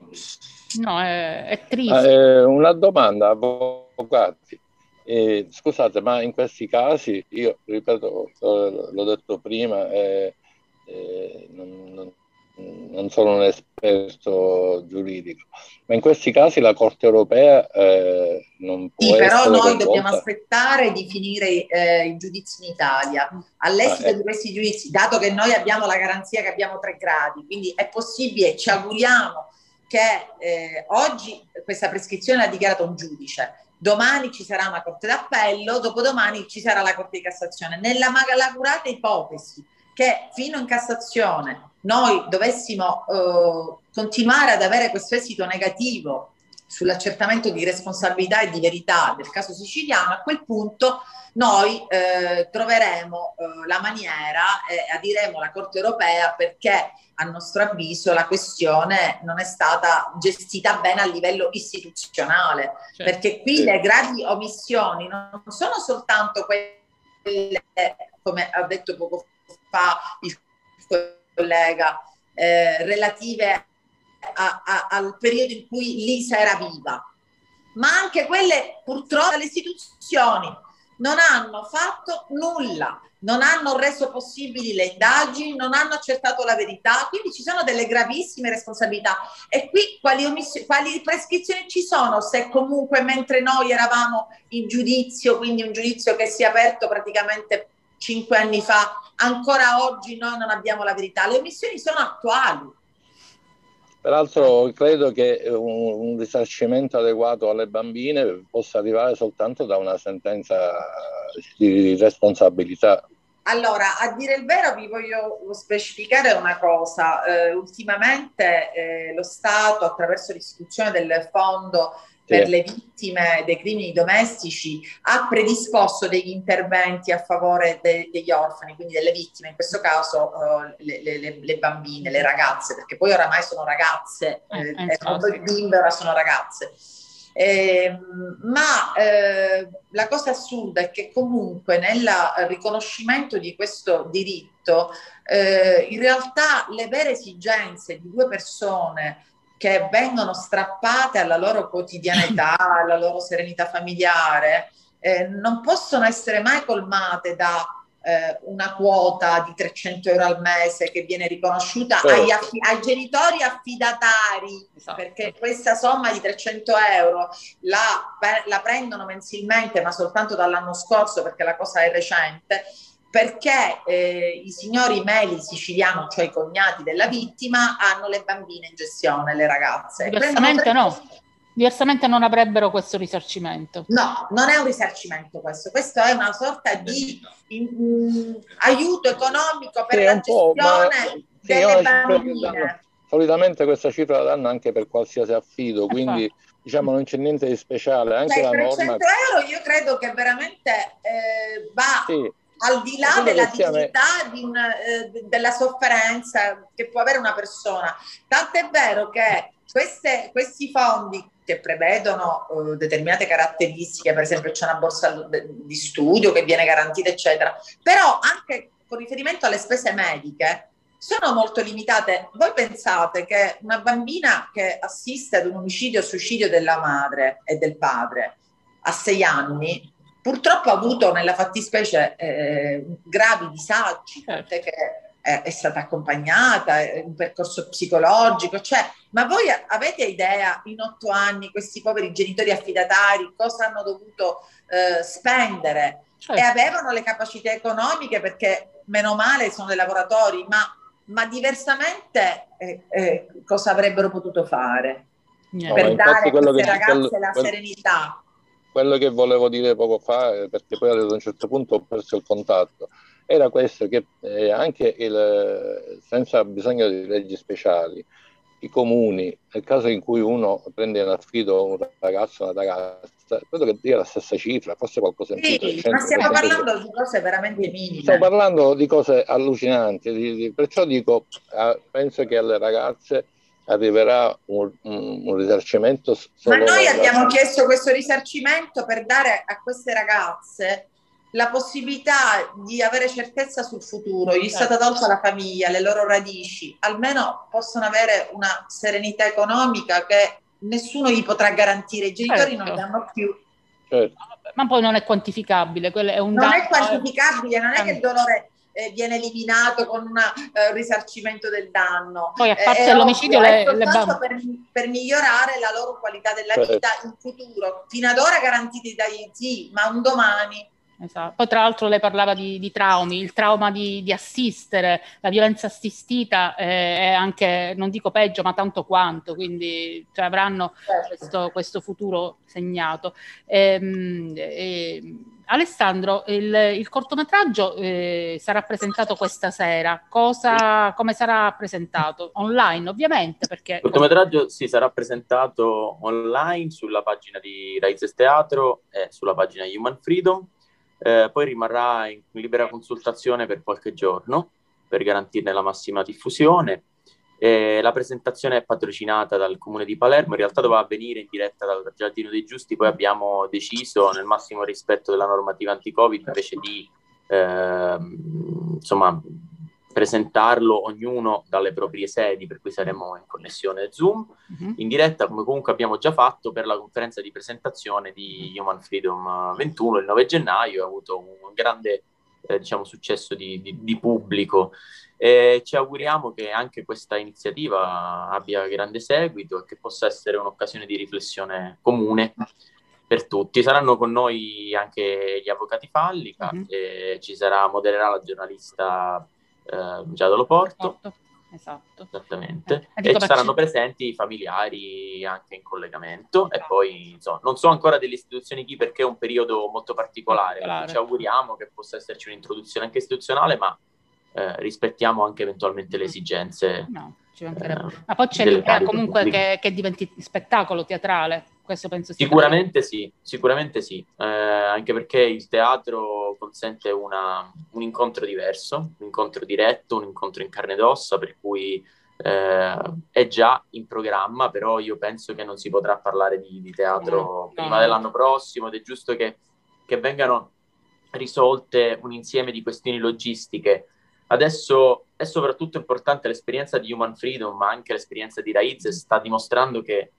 No, è, è triste. Ah, eh, una domanda, avvocati. Eh, scusate, ma in questi casi, io ripeto, l'ho detto prima, eh, eh, non, non, non, sono un esperto giuridico, ma in questi casi la Corte europea eh, non può... Sì, però noi coinvolta. dobbiamo aspettare di finire eh, i giudizi in Italia. All'esito ah, di questi giudizi, dato che noi abbiamo la garanzia che abbiamo tre gradi, quindi è possibile, ci auguriamo che eh, oggi questa prescrizione l'ha dichiarato un giudice, domani ci sarà una corte d'appello, dopodomani ci sarà la corte di Cassazione. Nella malaugurata ipotesi che fino in Cassazione noi dovessimo eh, continuare ad avere questo esito negativo sull'accertamento di responsabilità e di verità del caso siciliano, a quel punto noi eh, troveremo eh, la maniera e eh, adiremo alla Corte europea perché a nostro avviso la questione non è stata gestita bene a livello istituzionale, certo. perché qui le gravi omissioni non sono soltanto quelle, come ha detto poco fa il collega, eh, relative a, a, al periodo in cui Lisa era viva, ma anche quelle purtroppo dalle istituzioni non hanno fatto nulla, non hanno reso possibili le indagini, non hanno accertato la verità, quindi ci sono delle gravissime responsabilità. E qui quali, omiss- quali prescrizioni ci sono se comunque mentre noi eravamo in giudizio, quindi un giudizio che si è aperto praticamente cinque anni fa, ancora oggi noi non abbiamo la verità. Le omissioni sono attuali. Peraltro credo che un, un, risarcimento adeguato alle bambine possa arrivare soltanto da una sentenza di responsabilità. Allora, a dire il vero vi voglio specificare una cosa. Eh, ultimamente eh, lo Stato, attraverso l'istituzione del fondo per le vittime dei crimini domestici ha predisposto degli interventi a favore de- degli orfani, quindi delle vittime, in questo caso uh, le, le, le, bambine, le ragazze, perché poi oramai sono ragazze, eh, eh, eh, bimbe ora sono ragazze. Eh, ma eh, la cosa assurda è che comunque nel riconoscimento di questo diritto, eh, in realtà le vere esigenze di due persone che vengono strappate alla loro quotidianità, alla loro serenità familiare, eh, non possono essere mai colmate da eh, una quota di 300 euro al mese che viene riconosciuta certo. agli affi- ai genitori affidatari, esatto. perché questa somma di 300 euro la, la prendono mensilmente, ma soltanto dall'anno scorso, perché la cosa è recente perché eh, i signori Meli siciliano, cioè i cognati della vittima, hanno le bambine in gestione, le ragazze. Diversamente no. Diversamente non avrebbero questo risarcimento. No, non è un risarcimento questo, questo è una sorta di in, in, aiuto economico per la gestione delle bambine. Solitamente questa cifra la danno anche per qualsiasi affido, quindi diciamo non c'è niente di speciale. Anche cioè, la 300 norma... euro io credo che veramente eh, va... Sì al di là della dignità di una, eh, della sofferenza che può avere una persona. Tant'è vero che queste, questi fondi che prevedono uh, determinate caratteristiche, per esempio c'è una borsa di studio che viene garantita, eccetera, però anche con riferimento alle spese mediche sono molto limitate. Voi pensate che una bambina che assiste ad un omicidio o suicidio della madre e del padre a sei anni purtroppo ha avuto nella fattispecie eh, gravi disagi, certo. che è, è, stata accompagnata, è un percorso psicologico, cioè, ma voi avete idea in otto anni questi poveri genitori affidatari cosa hanno dovuto eh, spendere? Certo. E avevano le capacità economiche perché meno male sono dei lavoratori, ma, ma diversamente eh, eh cosa avrebbero potuto fare? No, per dare a queste ragazze quello, la quello... serenità? Quello che volevo dire poco fa, eh, perché poi ad un certo punto ho perso il contatto, era questo che eh, anche il, senza bisogno di leggi speciali, i comuni, nel caso in cui uno prende in affido un ragazzo o una ragazza, credo che dia la stessa cifra, forse qualcosa in più. Sì, ma stiamo parlando di cose veramente minime. Stiamo parlando di cose allucinanti, di, di, perciò dico, eh, penso che alle ragazze arriverà un, un, un risarcimento. Ma noi abbiamo chiesto questo risarcimento per dare a queste ragazze la possibilità di avere certezza sul futuro, gli è stata certo. tolta la famiglia, le loro radici, almeno possono avere una serenità economica che nessuno gli potrà garantire, i genitori certo. non li hanno più. Certo. Ma poi non è quantificabile, è un non è quantificabile, non è che il dolore eh, viene eliminato con un eh, risarcimento del danno. Poi a parte eh, l'omicidio le, le per, per, migliorare la loro qualità della certo. vita in futuro, fino ad ora garantiti dai zii, ma un domani Esatto. Poi tra l'altro lei parlava di, di traumi, il trauma di, di, assistere, la violenza assistita eh, è anche, non dico peggio, ma tanto quanto, quindi cioè, avranno certo. questo, questo, futuro segnato. Ehm, e, Alessandro, il, il cortometraggio eh, sarà presentato questa sera. Cosa, come sarà presentato? Online, ovviamente. Perché... Il cortometraggio si sarà presentato online sulla pagina di Raizes Teatro e sulla pagina Human Freedom eh, poi rimarrà in libera consultazione per qualche giorno per garantirne la massima diffusione. Eh, la presentazione è patrocinata dal Comune di Palermo, in realtà doveva avvenire in diretta dal Giardino dei Giusti, poi abbiamo deciso, nel massimo rispetto della normativa anti-Covid, invece di eh, insomma, presentarlo ognuno dalle proprie sedi, per cui saremo in connessione Zoom, uh-huh. in diretta, come comunque abbiamo già fatto per la conferenza di presentazione di Human Freedom 21 il 9 gennaio, ha avuto un grande eh, diciamo, successo di, di, di pubblico. E ci auguriamo che anche questa iniziativa abbia grande seguito e che possa essere un'occasione di riflessione comune per tutti. Saranno con noi anche gli avvocati Fallica, uh-huh. ci sarà, modererà la giornalista eh, Giada Porto. Esatto. Esattamente. Eh, e ci saranno presenti i familiari anche in collegamento e poi insomma, non so ancora delle istituzioni chi perché è un periodo molto particolare, particolare. ci auguriamo che possa esserci un'introduzione anche istituzionale, ma eh, rispettiamo anche eventualmente le esigenze. No, ci mancherebbe. Eh, ma poi c'è l'idea comunque che, che diventi spettacolo teatrale questo penso sia sicuramente sì, sicuramente sì, eh, anche perché il teatro consente una, un incontro diverso, un incontro diretto, un incontro in carne ed ossa, per cui eh, è già in programma, però io penso che non si potrà parlare di, di teatro no, prima no. dell'anno prossimo ed è giusto che, che vengano risolte un insieme di questioni logistiche. Adesso è soprattutto importante l'esperienza di Human Freedom, ma anche l'esperienza di Raiz sta dimostrando che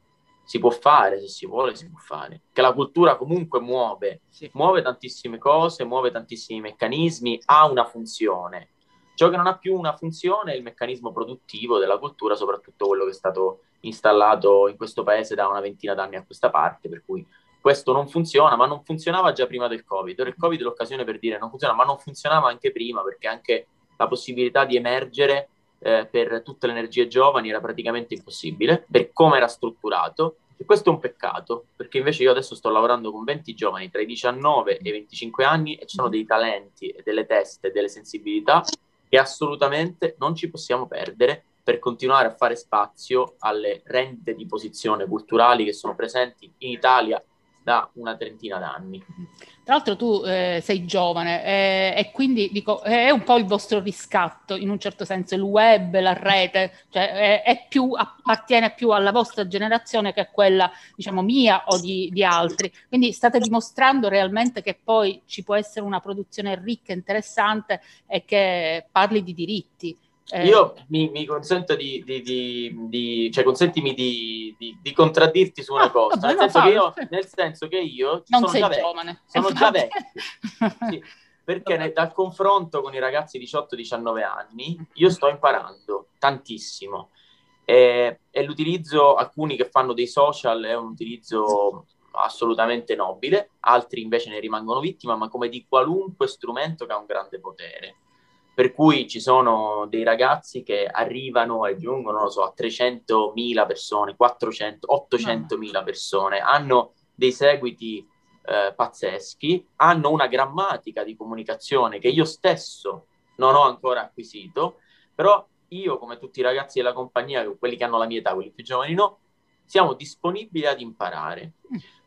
si può fare, se si vuole si può fare, che la cultura comunque muove, sì. muove tantissime cose, muove tantissimi meccanismi, ha una funzione. Ciò che non ha più una funzione è il meccanismo produttivo della cultura, soprattutto quello che è stato installato in questo paese da una ventina d'anni a questa parte, per cui questo non funziona, ma non funzionava già prima del Covid. Ora il Covid è l'occasione per dire non funziona, ma non funzionava anche prima, perché anche la possibilità di emergere eh, per tutte le energie giovani era praticamente impossibile per come era strutturato. E questo è un peccato perché invece io adesso sto lavorando con 20 giovani tra i 19 e i 25 anni e ci sono dei talenti delle teste delle sensibilità che assolutamente non ci possiamo perdere per continuare a fare spazio alle rendite di posizione culturali che sono presenti in Italia da una trentina d'anni. Tra l'altro tu eh, sei giovane eh, e quindi dico, è un po' il vostro riscatto in un certo senso, il web, la rete, cioè è, è più, appartiene più alla vostra generazione che a quella diciamo mia o di, di, altri. Quindi state dimostrando realmente che poi ci può essere una produzione ricca, interessante e che parli di diritti. Eh. Io mi, mi, consento di, di, di, di cioè consentimi di, contraddirti su una ah, cosa, nel, senso io, nel, senso che io, non sono sei già giovane. Vecchio, sono già vecchio. sì, perché nel, dal confronto con i ragazzi di 18-19 anni io sto imparando tantissimo e, e l'utilizzo, alcuni che fanno dei social è un utilizzo assolutamente nobile, altri invece ne rimangono vittima, ma come di qualunque strumento che ha un grande potere per cui ci sono dei ragazzi che arrivano e giungono, non lo so, a 300.000 persone, 400, 800.000 persone, hanno dei seguiti eh, pazzeschi, hanno una grammatica di comunicazione che io stesso non ho ancora acquisito, però io, come tutti i ragazzi della compagnia, quelli che hanno la mia età, quelli più giovani no, siamo disponibili ad imparare.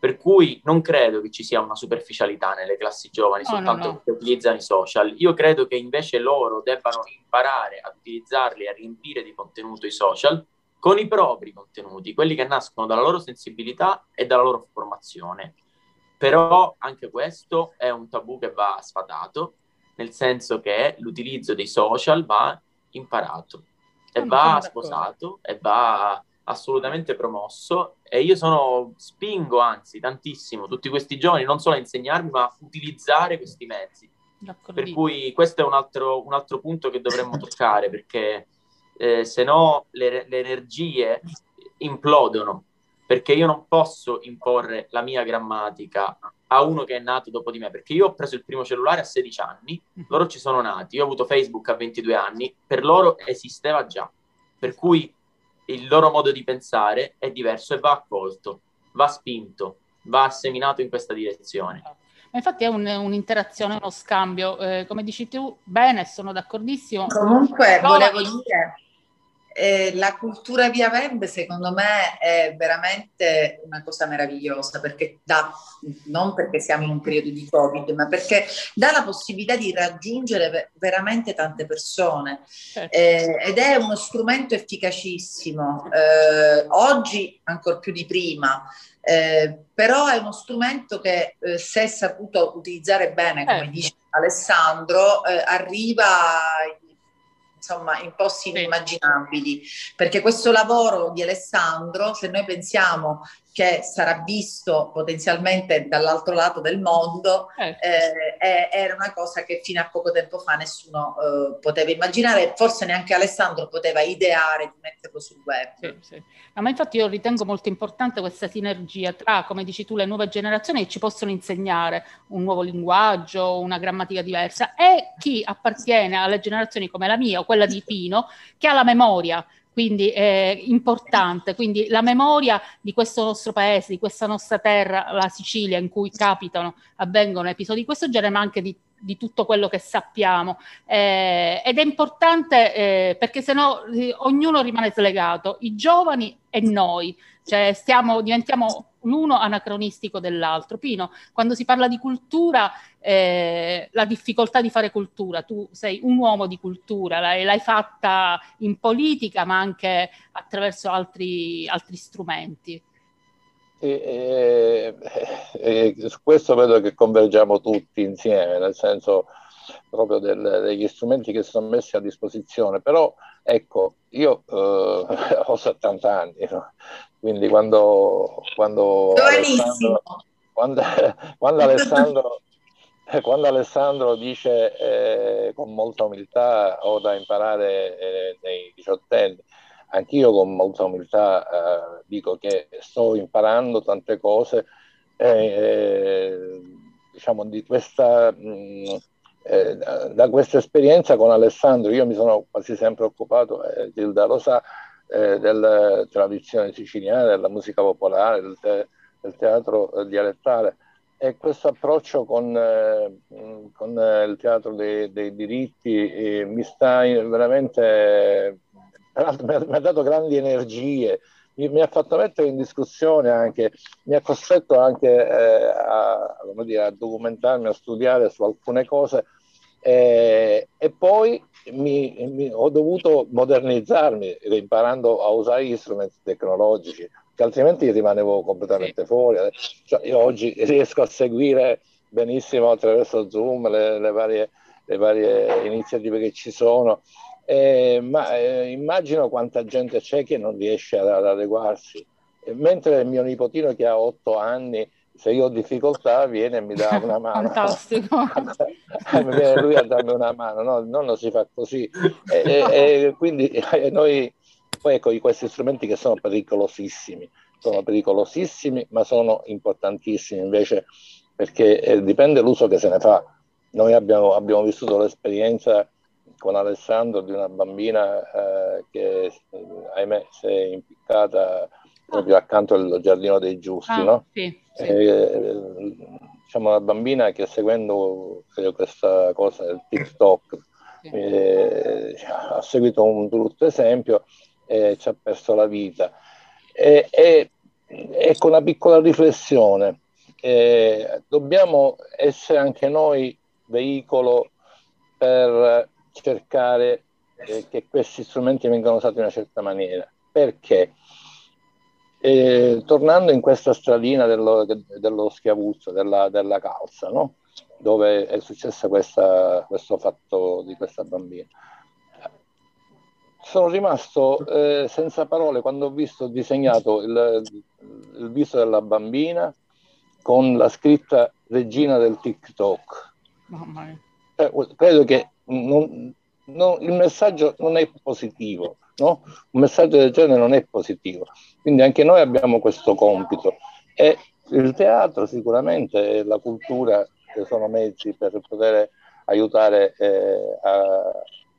Per cui non credo che ci sia una superficialità nelle classi giovani no, soltanto no, no. che utilizzano i social. Io credo che invece loro debbano imparare ad utilizzarli, a riempire di contenuto i social con i propri contenuti, quelli che nascono dalla loro sensibilità e dalla loro formazione. Però anche questo è un tabù che va sfatato, nel senso che l'utilizzo dei social va imparato e va sposato e va assolutamente promosso e io sono, spingo anzi tantissimo tutti questi giovani non solo a insegnarmi ma a utilizzare questi mezzi. Per cui questo è un altro, un altro punto che dovremmo toccare perché eh, se no le, le energie implodono perché io non posso imporre la mia grammatica a uno che è nato dopo di me, perché io ho preso il primo cellulare a 16 anni, loro ci sono nati, io ho avuto Facebook a 22 anni, per loro esisteva già, per cui il loro modo di pensare è diverso e va accolto, va spinto, va seminato in questa direzione. Ma infatti è un, un'interazione, uno scambio, eh, come dici tu, bene, sono d'accordissimo. Comunque volevo dire eh, la cultura via web secondo me è veramente una cosa meravigliosa perché dà, non perché siamo in un periodo di covid ma perché dà la possibilità di raggiungere veramente tante persone certo. eh, ed è uno strumento efficacissimo eh, oggi ancora più di prima eh, però è uno strumento che eh, se è saputo utilizzare bene come certo. dice Alessandro eh, arriva insomma in posti inimmaginabili, perché questo lavoro di Alessandro, se noi pensiamo che sarà visto potenzialmente dall'altro lato del mondo, eh. Eh, era una cosa che fino a poco tempo fa nessuno eh, poteva immaginare, forse neanche Alessandro poteva ideare di metterlo sul web. Sì, sì. ma infatti io ritengo molto importante questa sinergia tra, come dici tu, le nuove generazioni che ci possono insegnare un nuovo linguaggio, una grammatica diversa e chi appartiene alle generazioni come la mia o quella di Pino, che ha la memoria quindi è importante. Quindi la memoria di questo nostro paese, di questa nostra terra, la Sicilia, in cui capitano, avvengono episodi di questo genere, ma anche di, di tutto quello che sappiamo. Eh, ed è importante eh, perché sennò eh, ognuno rimane slegato, i giovani e noi, cioè stiamo, diventiamo l'uno anacronistico dell'altro. Pino, quando si parla di cultura, eh, la difficoltà di fare cultura, tu sei un uomo di cultura, l'hai, l'hai fatta in politica ma anche attraverso altri, altri strumenti. E, e, e, su questo vedo che convergiamo tutti insieme, nel senso proprio del, degli strumenti che sono messi a disposizione, però ecco, io eh, ho 70 anni, no? quindi quando, quando Alessandro, quando, quando, Alessandro, quando Alessandro dice eh, con molta umiltà ho da imparare eh, nei diciottenni, anch'io con molta umiltà eh, dico che sto imparando tante cose, eh, diciamo di questa... Mh, eh, da questa esperienza con Alessandro io mi sono quasi sempre occupato, eh, Gilda lo sa, eh, della tradizione siciliana, della musica popolare, del, te- del teatro eh, dialettale. E questo approccio con, eh, con eh, il teatro dei, dei diritti mi sta veramente, mi ha, mi ha dato grandi energie, mi, ha fatto mettere in discussione anche, mi ha costretto anche eh, a, dire, a, documentarmi, a studiare su alcune cose eh, e poi mi, mi, ho dovuto modernizzarmi imparando a usare gli strumenti tecnologici, che altrimenti rimanevo completamente sì. fuori. Cioè, io oggi riesco a seguire benissimo attraverso Zoom le, le, varie, le varie, iniziative che ci sono, eh, ma eh, immagino quanta gente c'è che non riesce ad, ad adeguarsi. mentre il mio nipotino che ha otto anni se io ho difficoltà viene e mi dà una mano. Fantastico. viene lui a darmi una mano, no, non lo si fa così. E, e, e quindi e noi, poi ecco, questi strumenti che sono pericolosissimi, sono pericolosissimi, ma sono importantissimi invece perché eh, dipende l'uso che se ne fa. Noi abbiamo, abbiamo vissuto l'esperienza con Alessandro di una bambina eh, che, ahimè, si è impiccata proprio accanto al giardino dei giusti, ah, no? Sì, sì. Eh, diciamo una bambina che seguendo questa cosa del TikTok eh, ha seguito un brutto esempio e ci ha perso la vita. E, e, ecco una piccola riflessione, eh, dobbiamo essere anche noi veicolo per cercare eh, che questi strumenti vengano usati in una certa maniera. Perché? Eh, tornando in questa stradina dello, dello schiavuzzo, della, della calza, no? dove è successo questa, questo fatto di questa bambina. Sono rimasto eh, senza parole quando ho visto disegnato il, il viso della bambina con la scritta regina del TikTok. Eh, credo che non, non, il messaggio non è positivo, no? un messaggio del genere non è positivo. Quindi anche noi abbiamo questo compito e il teatro sicuramente e la cultura sono mezzi per poter aiutare eh, a,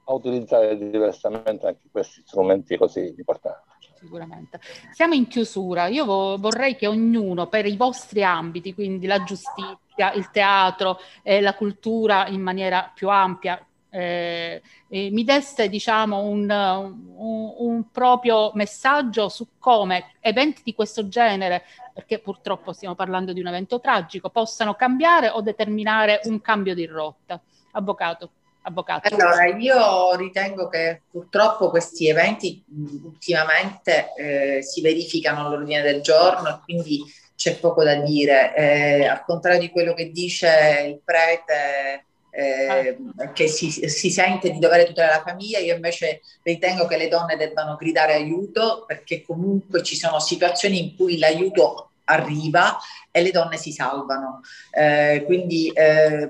a utilizzare diversamente anche questi strumenti così importanti sicuramente. Siamo in chiusura, io vo- vorrei che ognuno per i vostri ambiti, quindi la giustizia, il teatro, eh, la cultura in maniera più ampia, eh, mi desse diciamo un, un, un, proprio messaggio su come eventi di questo genere, perché purtroppo stiamo parlando di un evento tragico, possano cambiare o determinare un cambio di rotta. Avvocato. Avvocato. Allora, io ritengo che purtroppo questi eventi ultimamente eh, si verificano all'ordine del giorno e quindi c'è poco da dire. Eh, al contrario di quello che dice il prete eh, che si, si, sente di dover tutelare la famiglia, io invece ritengo che le donne debbano gridare aiuto perché comunque ci sono situazioni in cui l'aiuto arriva e le donne si salvano. Eh, quindi eh,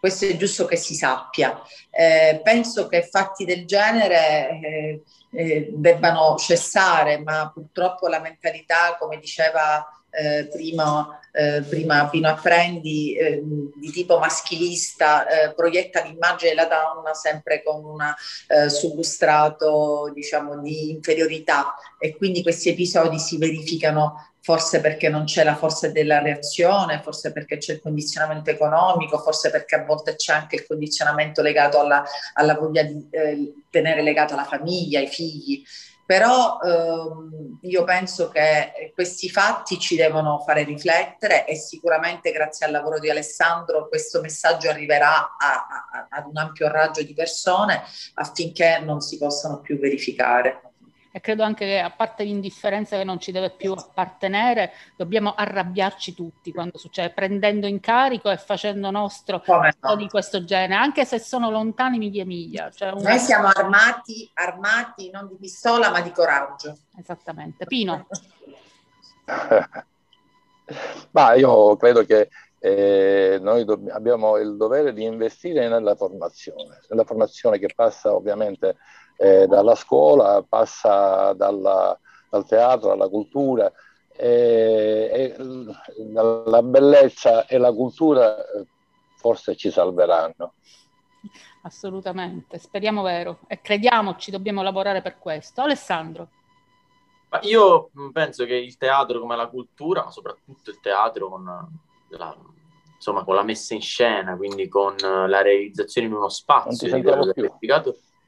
questo è giusto che si sappia. Eh, penso che fatti del genere eh, eh, debbano cessare, ma purtroppo la mentalità, come diceva eh, prima, eh, prima Pino Apprendi, eh, di tipo maschilista, eh, proietta l'immagine della donna sempre con un eh, substrato diciamo, di inferiorità e quindi questi episodi si verificano forse perché non c'è la forza della reazione, forse perché c'è il condizionamento economico, forse perché a volte c'è anche il condizionamento legato alla, alla voglia di eh, tenere legato alla famiglia, ai figli. Però ehm, io penso che questi fatti ci devono fare riflettere e sicuramente grazie al lavoro di Alessandro questo messaggio arriverà a, a, ad un ampio raggio di persone affinché non si possano più verificare e credo anche che a parte l'indifferenza che non ci deve più appartenere, dobbiamo arrabbiarci tutti quando succede, prendendo in carico e facendo nostro no? di questo genere, anche se sono lontani miglia miglia. Cioè una... Noi siamo armati, armati non di pistola ma di coraggio. Esattamente. Pino. ma io credo che eh, noi do- abbiamo il dovere di investire nella formazione, nella formazione che passa ovviamente eh, dalla scuola, passa dalla, dal teatro alla cultura. E, e la bellezza e la cultura eh, forse ci salveranno. Assolutamente, speriamo vero e crediamoci, dobbiamo lavorare per questo. Alessandro. Ma io penso che il teatro come la cultura, ma soprattutto il teatro con la, insomma, con la messa in scena, quindi con la realizzazione in uno spazio di livello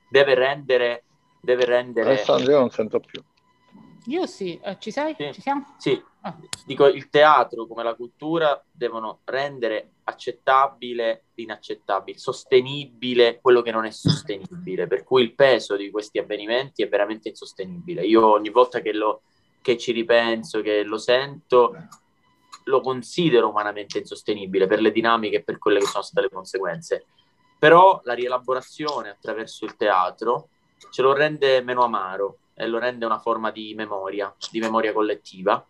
deve rendere... Deve rendere... Alessandro, io non sento più. Io sì, eh, ci sei? Sì. Ci siamo? Sì, ah. dico il teatro come la cultura devono rendere accettabile l'inaccettabile, sostenibile quello che non è sostenibile, per cui il peso di questi avvenimenti è veramente insostenibile. Io ogni volta che, lo, che ci ripenso, che lo sento, lo considero umanamente insostenibile per le dinamiche e per quelle che sono state le conseguenze però la rielaborazione attraverso il teatro ce lo rende meno amaro e lo rende una forma di memoria, di memoria collettiva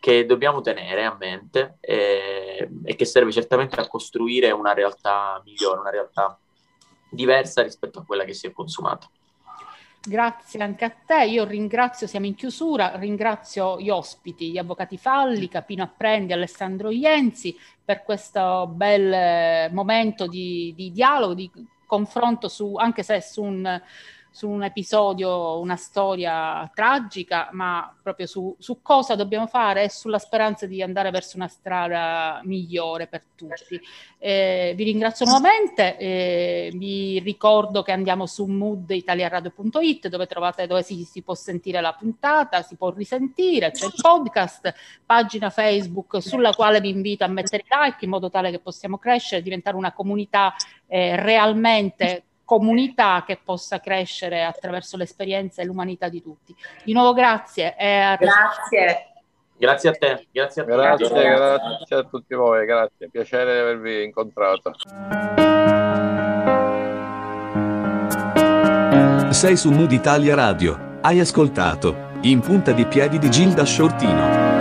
che dobbiamo tenere a mente e, e che serve certamente a costruire una realtà migliore, una realtà diversa rispetto a quella che si è consumata. Grazie anche a te, io ringrazio, siamo in chiusura, ringrazio gli ospiti, gli avvocati Falli, Capino Apprendi, Alessandro Ienzi per questo bel momento di, di dialogo, di confronto su, anche se su un, su un episodio, una storia tragica, ma proprio su, su, cosa dobbiamo fare e sulla speranza di andare verso una strada migliore per tutti. Eh, vi ringrazio nuovamente, eh, vi ricordo che andiamo su mooditaliaradio.it dove trovate dove si, si, può sentire la puntata, si può risentire, c'è il podcast, pagina Facebook sulla quale vi invito a mettere like in modo tale che possiamo crescere, diventare una comunità eh, realmente comunità che possa crescere attraverso l'esperienza e l'umanità di tutti. Di nuovo grazie. A... Grazie. Grazie a te. Grazie a, te. Grazie, grazie a tutti voi, grazie. Piacere di avervi incontrato. Sei su Mood Italia Radio. Hai ascoltato In punta di piedi di Gilda Shortino.